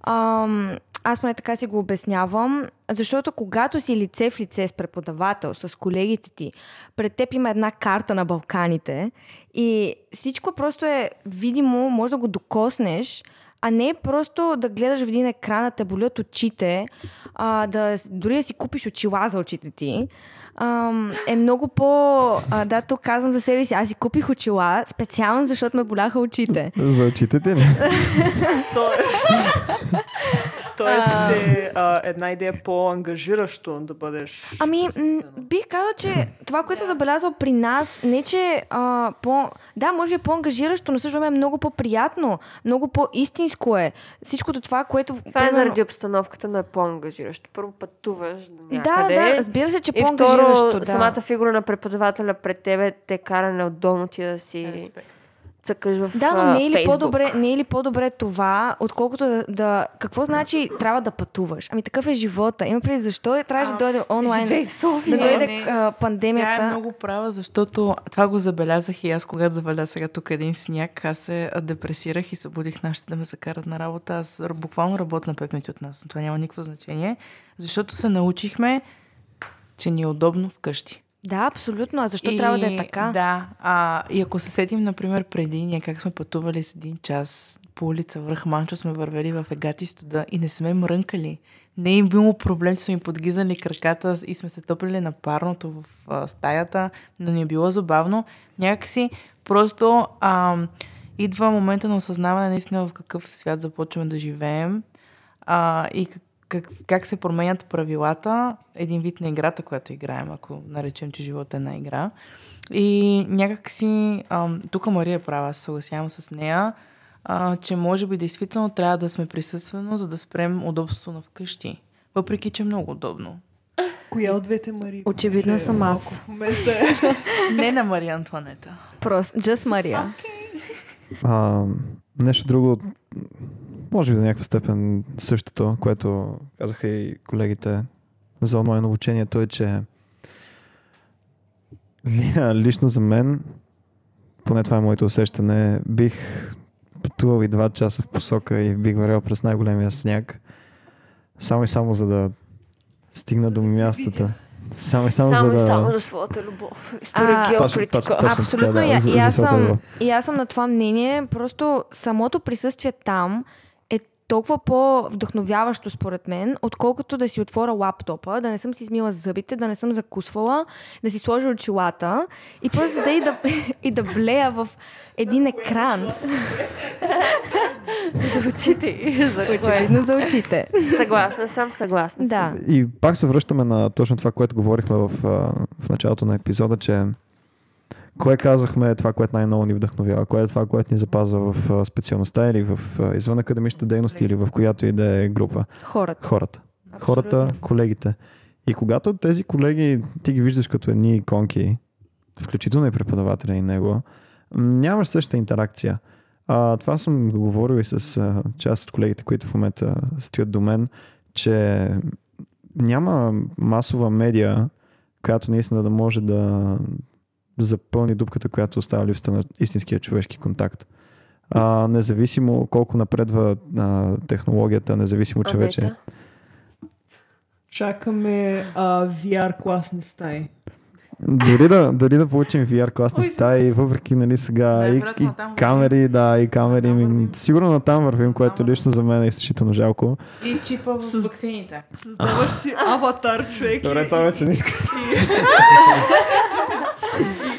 ам, аз поне така си го обяснявам, защото когато си лице в лице с преподавател, с колегите ти, пред теб има една карта на Балканите и всичко просто е видимо, може да го докоснеш, а не просто да гледаш в един екран, да те болят очите, а, да, дори да си купиш очила за очите ти, ам, е много по... А, да, тук казвам за себе си. Аз си купих очила специално, защото ме боляха очите. За очите ти ли? *laughs* Тоест, *laughs* тоест е а, една идея по-ангажиращо да бъдеш. Ами, м- бих казала, че това, което съм забелязала при нас, не че а, по... Да, може би е по-ангажиращо, но също е много по-приятно, много по-истинско е. Всичкото това, което... Това е заради обстановката, но е по-ангажиращо. Първо пътуваш до Да, някъде. да, разбира се, че е И по-ангажиращо. второ, да. самата фигура на преподавателя пред тебе те кара неудобно ти да си Респект. Цъкаш в Да, но не е, ли по-добре, не е ли по-добре това, отколкото да, да... Какво значи трябва да пътуваш? Ами такъв е живота. Има преди защо е, трябваше да дойде онлайн. В София. Да дойде Не, а, Тя пандемията. е много права, защото това го забелязах и аз, когато забелязах сега тук един сняг, аз се депресирах и събудих нашите да ме закарат на работа. Аз буквално работя на 5 минути от нас. Това няма никакво значение, защото се научихме, че ни е удобно вкъщи. Да, абсолютно. А защо трябва да е така? Да. А, и ако се сетим, например, преди ние как сме пътували с един час по улица върх Манчо, сме вървели в Егати студа и не сме мрънкали. Не е им било проблем, че сме им подгизали краката и сме се топлили на парното в а, стаята, но ни е било забавно. Някакси просто а, идва момента на осъзнаване наистина в какъв свят започваме да живеем а, и как, как, как се променят правилата, един вид на играта, която играем, ако наречем, че живота е една игра. И някак си, ам, тук Мария е права, аз се съгласявам с нея, а, че може би действително трябва да сме присъствено, за да спрем удобството на вкъщи. Въпреки, че е много удобно. Коя от двете Мари? Очевидно Може съм малко аз. Е. *laughs* Не на Мария Антуанета. Просто, just Мария. А, нещо друго, може би до някаква степен същото, което казаха и колегите. за онлайн обучението е, че ли- *laughs* лично за мен, поне това е моето усещане, бих пътувал и два часа в посока и бих вървял през най-големия сняг, само и само за да стигна до мястото. Само и само, Само за и да... само за своята любов. А, История, Точно, точно, точно. Абсолютно. така, да, и, за- и, за аз съм, любов. и аз съм на това мнение. Просто самото присъствие там толкова по-вдъхновяващо според мен, отколкото да си отворя лаптопа, да не съм си измила зъбите, да не съм закусвала, да си сложа очилата и просто да и да, *laughs* и да блея в един екран. *laughs* За очите. Очевидно за очите. Съгласна съм, съгласна съм. Да. И пак се връщаме на точно това, което говорихме в, в началото на епизода, че кое казахме е това, което най-много ни вдъхновява, кое е това, което ни запазва в специалността или в извън академичната дейност или в която и да е група. Хората. Хората. Хората, колегите. И когато тези колеги ти ги виждаш като едни иконки, включително и преподавателя и него, нямаш същата интеракция. А, това съм го говорил и с а, част от колегите, които в момента стоят до мен, че няма масова медия, която наистина да може да запълни дупката, която остава липсата на истинския човешки контакт. А, независимо колко напредва а, технологията, независимо, че вече? Чакаме а, VR класни стаи. Дори да, дори да получим VR класни стаи, въпреки нали, сега и, Най-вероятно и натам камери, да, и камери. Ми, сигурно натам вървим, което лично за мен е изключително жалко. И чипа в С- ваксините. Създаваш си аватар, човек. и- това вече не иска. *laughs*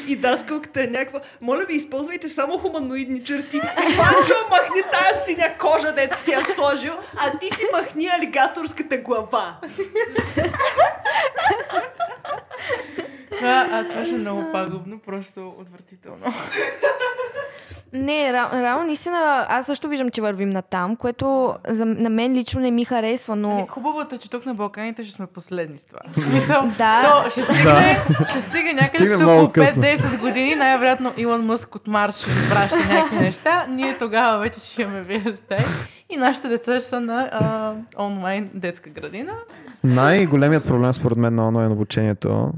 И, и даскалката е някаква. Моля ви, използвайте само хуманоидни черти. Панчо, махни тази синя кожа, дето си я сложил, а ти си махни алигаторската глава. Това, а, това ще е много пагубно, просто отвратително. Не, ре- реално наистина аз също виждам, че вървим на там, което за, на мен лично не ми харесва, но... Хубавото е, че тук на Балканите ще сме последни с това. В смисъл, *laughs* Да. то ще стигне, ще стигне някъде стигне след около късно. 5-10 *laughs* години, най-вероятно Илон Мъск от Марс ще ни праща някакви *laughs* неща. Ние тогава вече ще имаме VR и нашите деца ще са на а, онлайн детска градина. Най-големият проблем според мен на онлайн обучението,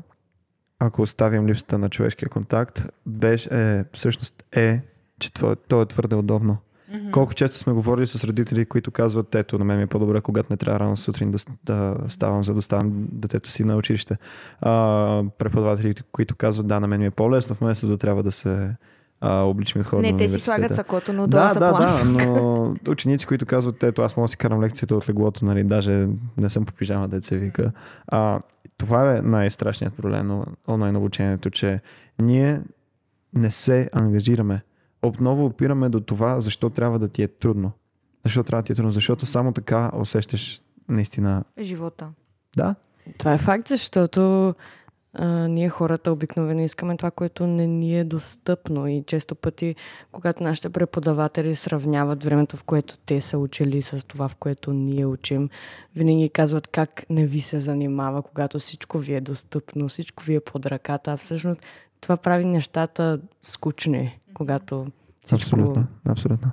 ако оставим липсата на човешкия контакт, беше, е, всъщност е, че това, то е твърде удобно. Мгм. Колко често сме говорили с родители, които казват, ето, на мен ми е по-добре, когато не трябва рано сутрин да, да ставам, за да оставам детето си на училище. А, преподаватели, които казват, да, на мен ми е по-лесно, вместо да трябва да се а, обличам и да ходя Не, те си слагат сакото, но Да, да, да, но ученици, които казват, ето аз мога да си карам лекцията от леглото, нали, даже не съм по пижама, се вика. А, това е най-страшният проблем на онлайн обучението, че ние не се ангажираме. Отново опираме до това, защо трябва да ти е трудно. Защо трябва да ти е трудно? Защото само така усещаш наистина. Живота. Да, Това е факт, защото а, ние хората обикновено искаме това, което не ни е достъпно и често пъти, когато нашите преподаватели сравняват времето, в което те са учили с това, в което ние учим, винаги казват как не ви се занимава, когато всичко ви е достъпно, всичко ви е под ръката, а всъщност това прави нещата скучни, когато всичко... абсолютно. абсолютно.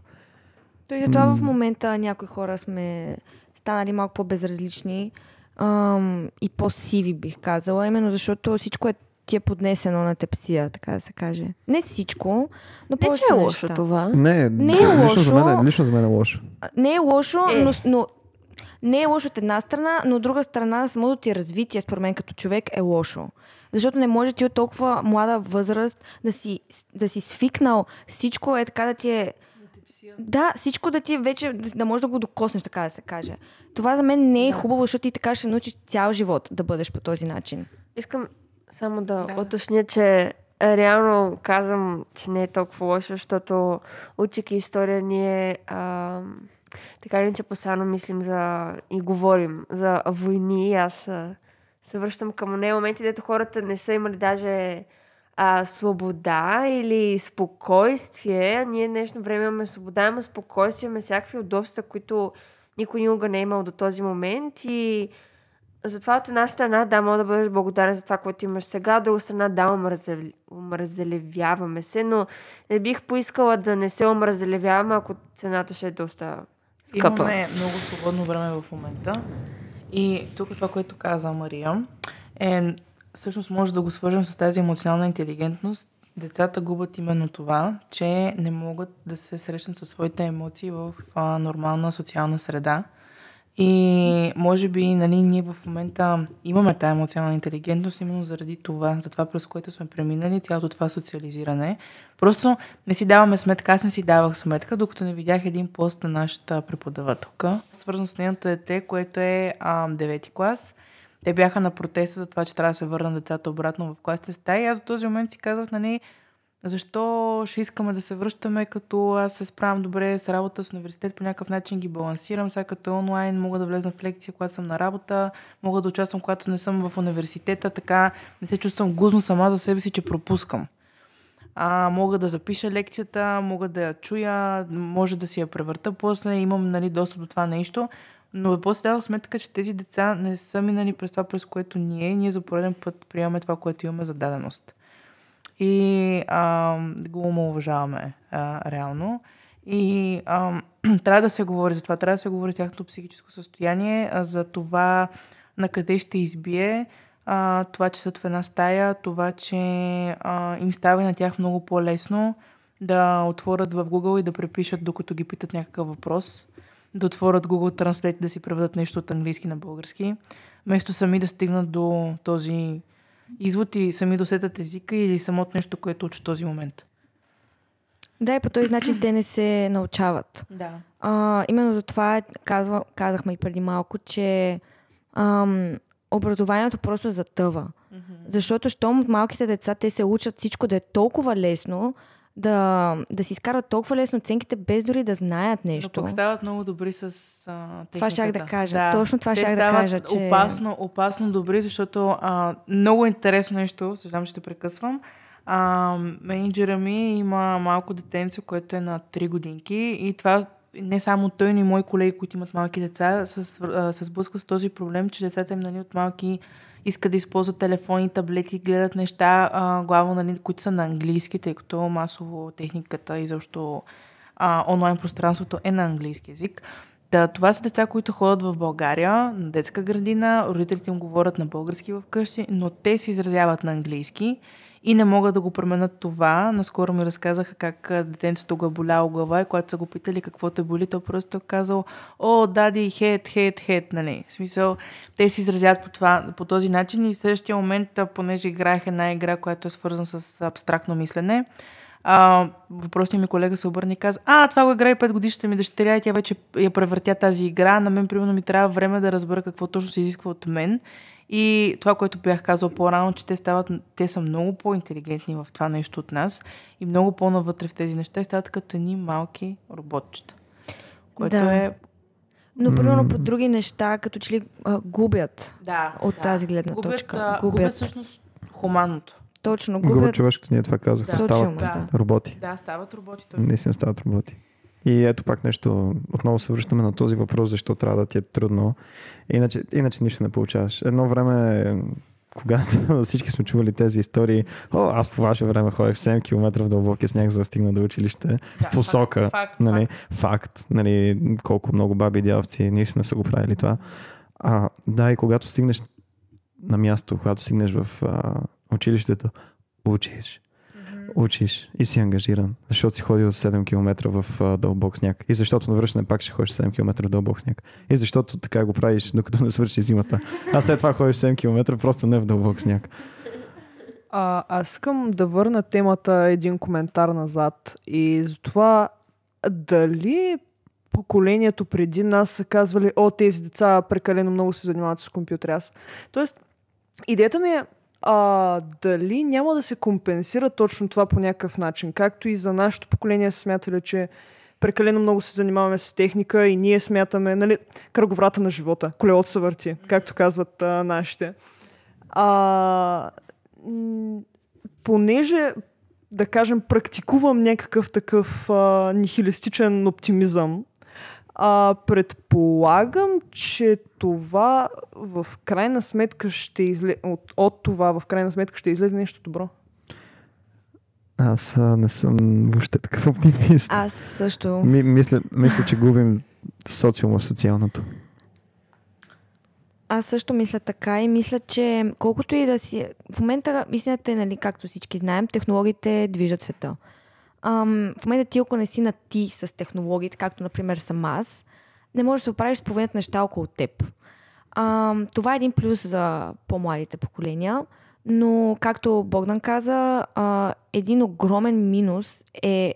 То и затова в момента някои хора сме станали малко по-безразлични ам, и по-сиви, бих казала, именно защото всичко е ти е поднесено на тепсия, така да се каже. Не всичко, но Не, че е лошо неща. това. Не, Не е лично, за мен, лошо. е- лично за мен е лошо. Не е лошо, Е. но, но не е лошо от една страна, но от друга страна самото ти развитие, според мен, като човек е лошо. Защото не може ти от толкова млада възраст да си, да си свикнал всичко е така да ти е... Да, всичко да ти е вече, да, можеш да го докоснеш, така да се каже. Това за мен не е Да. хубаво, защото ти така ще научиш цял живот да бъдеш по този начин. Искам само да, Да. уточня, че реално казвам, че не е толкова лошо, защото учейки история ние а, така или иначе постоянно мислим за и говорим за войни. Аз се връщам към нея моменти, дето хората не са имали даже а, свобода или спокойствие. Ние днешно време имаме свобода, имаме спокойствие, имаме всякакви удобства, които никой никога не е имал до този момент и затова от една страна, да, мога да бъдеш благодарен за това, което имаш сега, от друга страна, да, омразел... омразелевяваме се, но не бих поискала да не се омразелевяваме, ако цената ще е доста скъпа. Имаме много свободно време в момента. И тук това, което каза Мария, е всъщност може да го свържем с тази емоционална интелигентност. Децата губят именно това, че не могат да се срещнат със своите емоции в а, нормална социална среда. И може би нали, ние в момента имаме тази емоционална интелигентност именно заради това, за това през което сме преминали, цялото това социализиране. Просто не си даваме сметка, аз не си давах сметка, докато не видях един пост на нашата преподавателка, свързан с нейното дете, което е а, 9 клас. Те бяха на протеста за това, че трябва да се върнат децата обратно в класите стаи. Аз в този момент си казах, нали, защо ще искаме да се връщаме, като аз се справям добре с работа с университет, по някакъв начин ги балансирам, сега като е онлайн, мога да влезна в лекция, когато съм на работа, мога да участвам, когато не съм в университета, така не се чувствам гузно сама за себе си, че пропускам. А, мога да запиша лекцията, мога да я чуя, може да си я превърта после, имам нали, достъп до това нещо, но после дадох сметка, че тези деца не са минали през това, през което ние, ние за пореден път приемаме това, което имаме за даденост и а, го уважаваме а, реално. И а, *clears throat* трябва да се говори за това, трябва да се говори за тяхното психическо състояние, за това на къде ще избие, а, това, че са в една стая, това, че а, им става на тях много по-лесно да отворят в Google и да препишат, докато ги питат някакъв въпрос, да отворят Google Translate, да си преведат нещо от английски на български, вместо сами да стигнат до този извод и сами досетат езика или самото нещо, което в този момент. Да, и по този начин те не се научават. Да. А, именно за това казва, казахме и преди малко, че ам, образованието просто затъва. Mm-hmm. Защото, щом от малките деца те се учат всичко да е толкова лесно, да, да си изкарват толкова лесно оценките, без дори да знаят нещо. Но пък стават много добри с а, техниката. Това щях да кажа. Да. Точно това щях да кажа, че... опасно, опасно добри, защото а, много интересно нещо, съжалявам, ще прекъсвам. А, менеджера ми има малко детенце, което е на 3 годинки и това не само той, но и мои колеги, които имат малки деца, се сблъскват с този проблем, че децата им нали, от малки искат да използват телефони, таблети, гледат неща, а, главно, нали, които са на английски, тъй като масово техниката и защо а, онлайн пространството е на английски язик. Да, това са деца, които ходят в България на детска градина, родителите им говорят на български вкъщи, но те се изразяват на английски и не могат да го променят това. Наскоро ми разказаха как детенцето го е боляло глава и когато са го питали какво те боли, то просто е казал, о, дади, хет, хет, хет, нали. В смисъл, те се изразяват по, това, по този начин и в следващия момент, понеже играех една игра, която е свързана с абстрактно мислене, а, въпросният ми колега се обърна и каза, а, това го играе 5 годишната ми дъщеря и тя вече я превъртя тази игра. На мен, примерно, ми трябва време да разбера какво точно се изисква от мен. И това, което бях казал по-рано, че те, стават, те са много по-интелигентни в това нещо от нас и много по-навътре в тези неща и стават като едни малки роботчета. Което да. е но примерно по други неща, като че ли а, губят да, от да. тази гледна губят, точка. Губят. губят всъщност хуманното. Точно, губят. Губят човешкото, ние това казахме. Да. Стават да. роботи. Да, стават роботи. Точно. Наистина стават роботи. И ето пак нещо, отново се връщаме на този въпрос, защо трябва да ти е трудно. Иначе, иначе нищо не получаваш. Едно време, когато *laughs* всички сме чували тези истории, о, аз по ваше време ходех 7 км в дълбокия сняг, за да стигна до училище, да, в посока. Факт, нали, факт. факт нали, колко много баби и дявци наистина са го правили това. А, да, и когато стигнеш на място, когато стигнеш в а, училището, учиш учиш и си ангажиран, защото си ходил 7 км в а, дълбок сняг. И защото на връщане пак ще ходиш 7 км в дълбок сняг. И защото така го правиш, докато не свърши зимата. А след това ходиш 7 км просто не в дълбок сняг. А, аз искам да върна темата един коментар назад и за това дали поколението преди нас са казвали, о, тези деца прекалено много се занимават с компютри. Аз. Тоест, идеята ми е, а, дали няма да се компенсира точно това по някакъв начин. Както и за нашето поколение са смятали, че прекалено много се занимаваме с техника и ние смятаме, нали, кръговрата на живота, колелото се върти, както казват а, нашите. А, понеже, да кажем, практикувам някакъв такъв а, нихилистичен оптимизъм, а, предполагам, че това в крайна сметка ще излезе, от, от това в крайна сметка ще излезе нещо добро. Аз а, не съм въобще такъв оптимист. Аз също. Ми, мисля, мисля, че губим социума в социалното. аз също мисля така и мисля, че колкото и да си... В момента, истината е, нали, както всички знаем, технологиите движат света. Ам, в момента ти, ако не си на ти с технологиите, както, например, съм аз, не можеш да се оправиш с половината неща около теб. Ам, това е един плюс за по-младите поколения, но, както Богдан каза, а, един огромен минус е,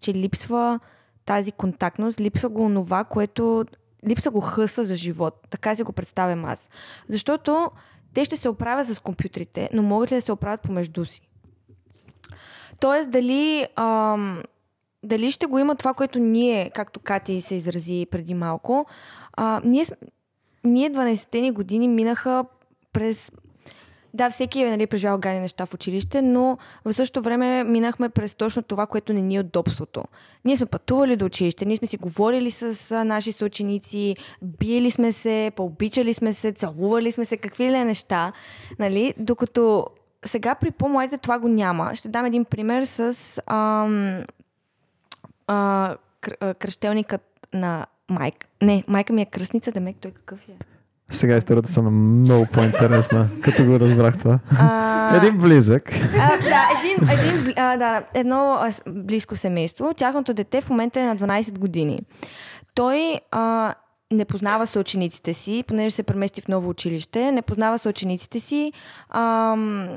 че липсва тази контактност, липсва го онова, което липса го хъса за живот. Така си го представям аз. Защото те ще се оправят с компютрите, но могат ли да се оправят помежду си? Тоест, дали, ам, дали ще го има това, което ние, както Кати се изрази преди малко, а, ние, ние 12-те ни години минаха през да, всеки е нали, преживял гани неща в училище, но в същото време минахме през точно това, което не ни е удобството. Ние сме пътували до училище, ние сме си говорили с наши съученици, биели сме се, пообичали сме се, целували сме се, какви ли неща, нали? Докато сега при по-младите това го няма. Ще дам един пример с ам, а, кр- а, кръщелникът на майка. Не, майка ми е кръстница, да мек той какъв е? Сега историята са много по-интересна, *laughs* като го разбрах това. А, Един близък. А, да, един, един, а, да, едно близко семейство. Тяхното дете в момента е на 12 години. Той а, не познава съучениците си, понеже се премести в ново училище, не познава съучениците си, ам,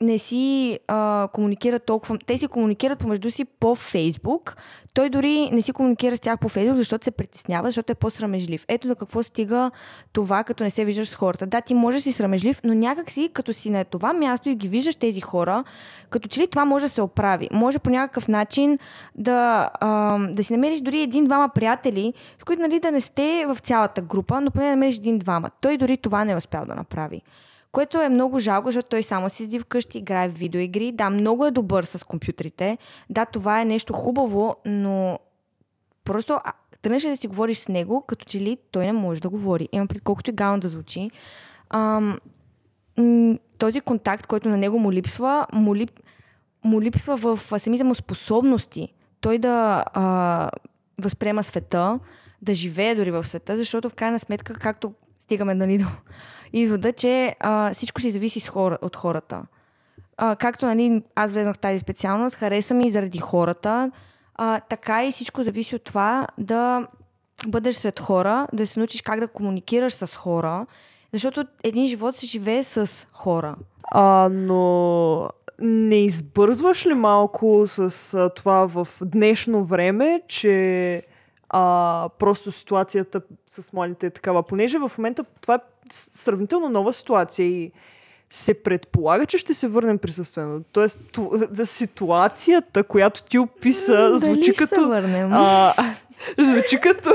не си а, комуникират толкова. Те си комуникират помежду си по Фейсбук. Той дори не си комуникира с тях по Фейсбук, защото се притеснява, защото е по-срамежлив. Ето до какво стига това, като не се виждаш с хората. Да, ти можеш си срамежлив, но някак си, като си на това място и ги виждаш тези хора, като че ли това може да се оправи. Може по някакъв начин да, а, да си намериш дори един-двама приятели, с които нали, да не сте в цялата група, но поне да намериш един-двама. Той дори това не е успял да направи. Което е много жалко, защото той само си седи вкъщи, играе в видеоигри. Да, много е добър с компютрите. Да, това е нещо хубаво, но просто а, тръгнеш ли да си говориш с него, като че ли той не може да говори. Имам пред колкото и гално да звучи. Ам, този контакт, който на него му липсва, му, лип, му липсва в самите му способности. Той да а, възприема света, да живее дори в света, защото в крайна сметка, както стигаме нали, до извода, че а, всичко си зависи с хора, от хората. А, както нали, аз влезнах в тази специалност, хареса ми заради хората, а, така и всичко зависи от това да бъдеш сред хора, да се научиш как да комуникираш с хора, защото един живот се живее с хора. А, но не избързваш ли малко с а, това в днешно време, че а, просто ситуацията с младите е такава? Понеже в момента това е сравнително нова ситуация и се предполага, че ще се върнем присъствено. Тоест, да, ситуацията, която ти описа, звучи Дали като... върнем? А, *laughs* звучи като...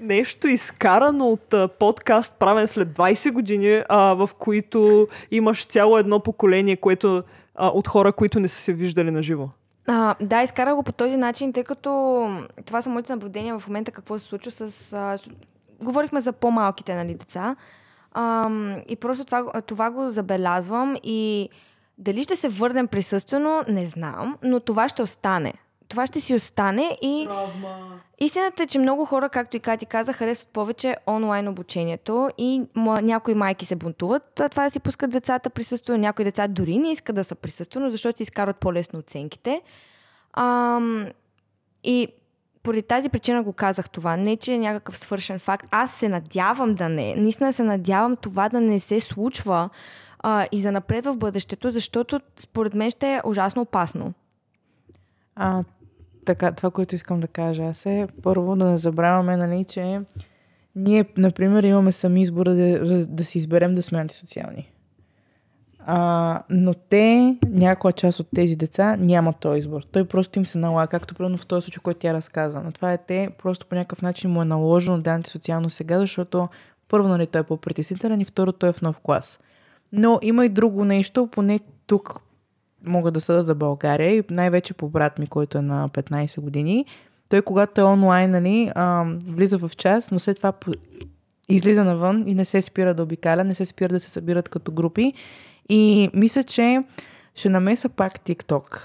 Нещо изкарано от а, подкаст, правен след 20 години, а, в които имаш цяло едно поколение, което а, от хора, които не са се виждали на живо. А, да, изкара го по този начин, тъй като това са моите наблюдения в момента какво се случва с... А, говорихме за по-малките нали, деца. Ам, и просто това, това го забелязвам и дали ще се върнем присъствено, не знам, но това ще остане. Това ще си остане и истината е, че много хора, както и Кати каза, харесват повече онлайн обучението и м- някои майки се бунтуват това да си пускат децата присъствено, някои деца дори не искат да са присъствено, защото си изкарват по-лесно оценките. Ам, и поради тази причина го казах това. Не, че е някакъв свършен факт. Аз се надявам да не. Наистина се надявам това да не се случва а, и за напред в бъдещето, защото според мен ще е ужасно опасно. А, така, това, което искам да кажа аз е, първо да не забравяме, нали, че ние, например, имаме сами избора да, да си изберем да сме антисоциални. А, но те, някоя част от тези деца, нямат този избор. Той просто им се налага, както примерно в този случай, който тя разказа. Но това е те, просто по някакъв начин му е наложено да е антисоциално сега, защото първо, нали, той е по-притеснителен и второ, той е в нов клас. Но има и друго нещо, поне тук мога да съда за България и най-вече по брат ми, който е на 15 години. Той, когато е онлайн, нали, а, влиза в час, но след това по- излиза навън и не се спира да обикаля, не се спира да се събират като групи. И мисля, че ще намеса пак TikTok.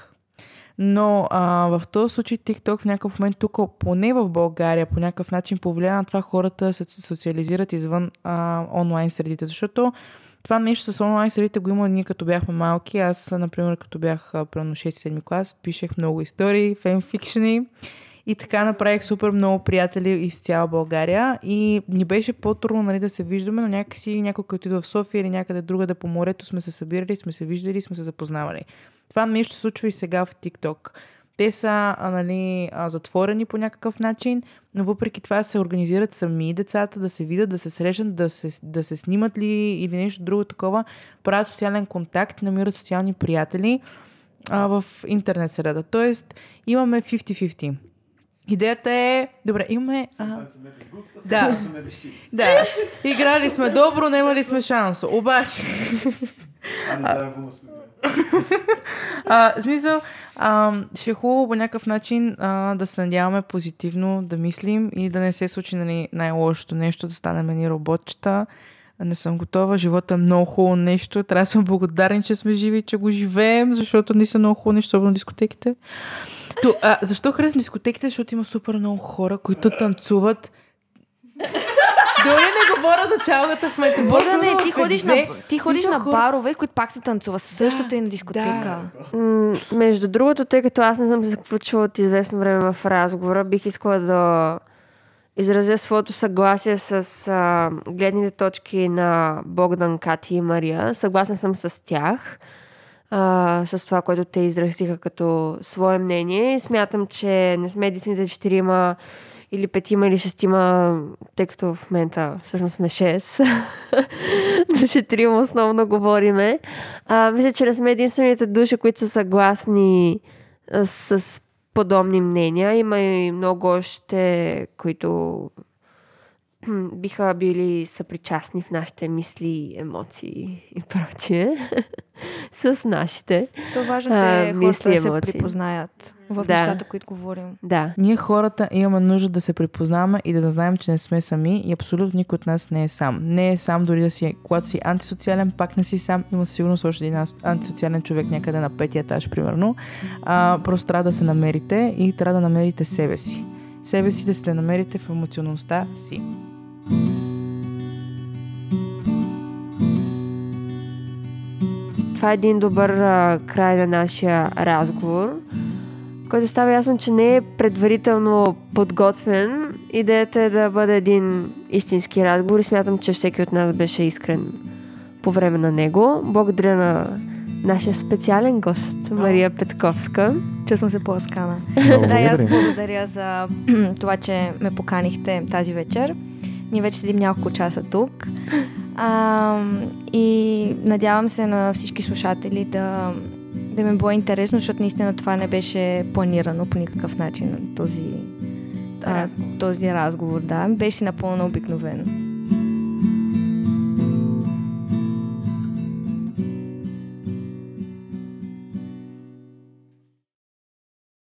Но а, в този случай TikTok в някакъв момент тук, поне в България, по някакъв начин повлия на това хората се социализират извън а, онлайн средите. Защото това нещо с онлайн средите го има ние като бяхме малки. Аз, например, като бях примерно 6-7 клас, пишех много истории, фенфикшени и така направих супер много приятели из цяла България и ни беше по-трудно нали, да се виждаме, но някакси някой, който идва в София или някъде другаде по морето, сме се събирали, сме се виждали, сме се запознавали. Това нещо случва и сега в TikTok. Те са нали, затворени по някакъв начин, но въпреки това се организират сами децата да се видят, да се срещнат, да се, да се снимат ли или нещо друго такова, правят социален контакт, намират социални приятели а, в интернет среда. Тоест имаме 50-50. Идеята е... Добре, имаме... А... Да. да. Играли сме добро, немали сме шанс. Обаче... а, в смисъл, а, ще е хубаво по някакъв начин а, да се надяваме позитивно, да мислим и да не се случи нали, най-лошото нещо, да станем ни роботчета. Не съм готова. Живота е много хубаво нещо. Трябва да сме благодарни, че сме живи, че го живеем, защото не са много хубаво нещо, особено дискотеките. То, а, защо харесвам дискотеките? Защото има супер много хора, които танцуват. Дори не говоря за чалгата в момента. Богдане, ти ходиш, на, ти ходиш на барове, които пак се танцува. Същото и на дискотека. М, Между другото, тъй като аз не съм се включила от известно време в разговора, бих искала да изразя своето съгласие с а, гледните точки на Богдан, Кати и Мария. Съгласна съм с тях, а, с това, което те изразиха като свое мнение. Смятам, че не сме единствените четирима или петима или шестима, тъй като в момента всъщност сме шест. *laughs* На четирима основно говориме. А, мисля, че не сме единствените души, които са съгласни с подобни мнения. Има и много още, които биха били съпричастни в нашите мисли, емоции и прочие. *laughs* с нашите. То важно А, е хората да се припознаят в Да. нещата, които говорим. Да. Ние хората имаме нужда да се припознаваме и да, да знаем, че не сме сами и абсолютно никой от нас не е сам. Не е сам дори да си, когато си антисоциален, пак не си сам. Има сигурност още един антисоциален човек някъде на петия етаж, примерно. А, просто трябва да се намерите и трябва да намерите себе си. Себе си да се намерите в емоционалността си. Това е един добър а, край на нашия разговор, който става ясно, че не е предварително подготвен. Идеята е да бъде един истински разговор и смятам, че всеки от нас беше искрен по време на него. Благодаря на нашия специален гост, Мария Петковска. Чувствам се по-аскана. Много да, и аз благодаря за *clears throat* това, че ме поканихте тази вечер. Ние вече седим няколко часа тук. А, и надявам се на всички слушатели да, да ми било интересно, защото наистина това не беше планирано по никакъв начин. Този, а, този разговор, да. Беше напълно обикновен.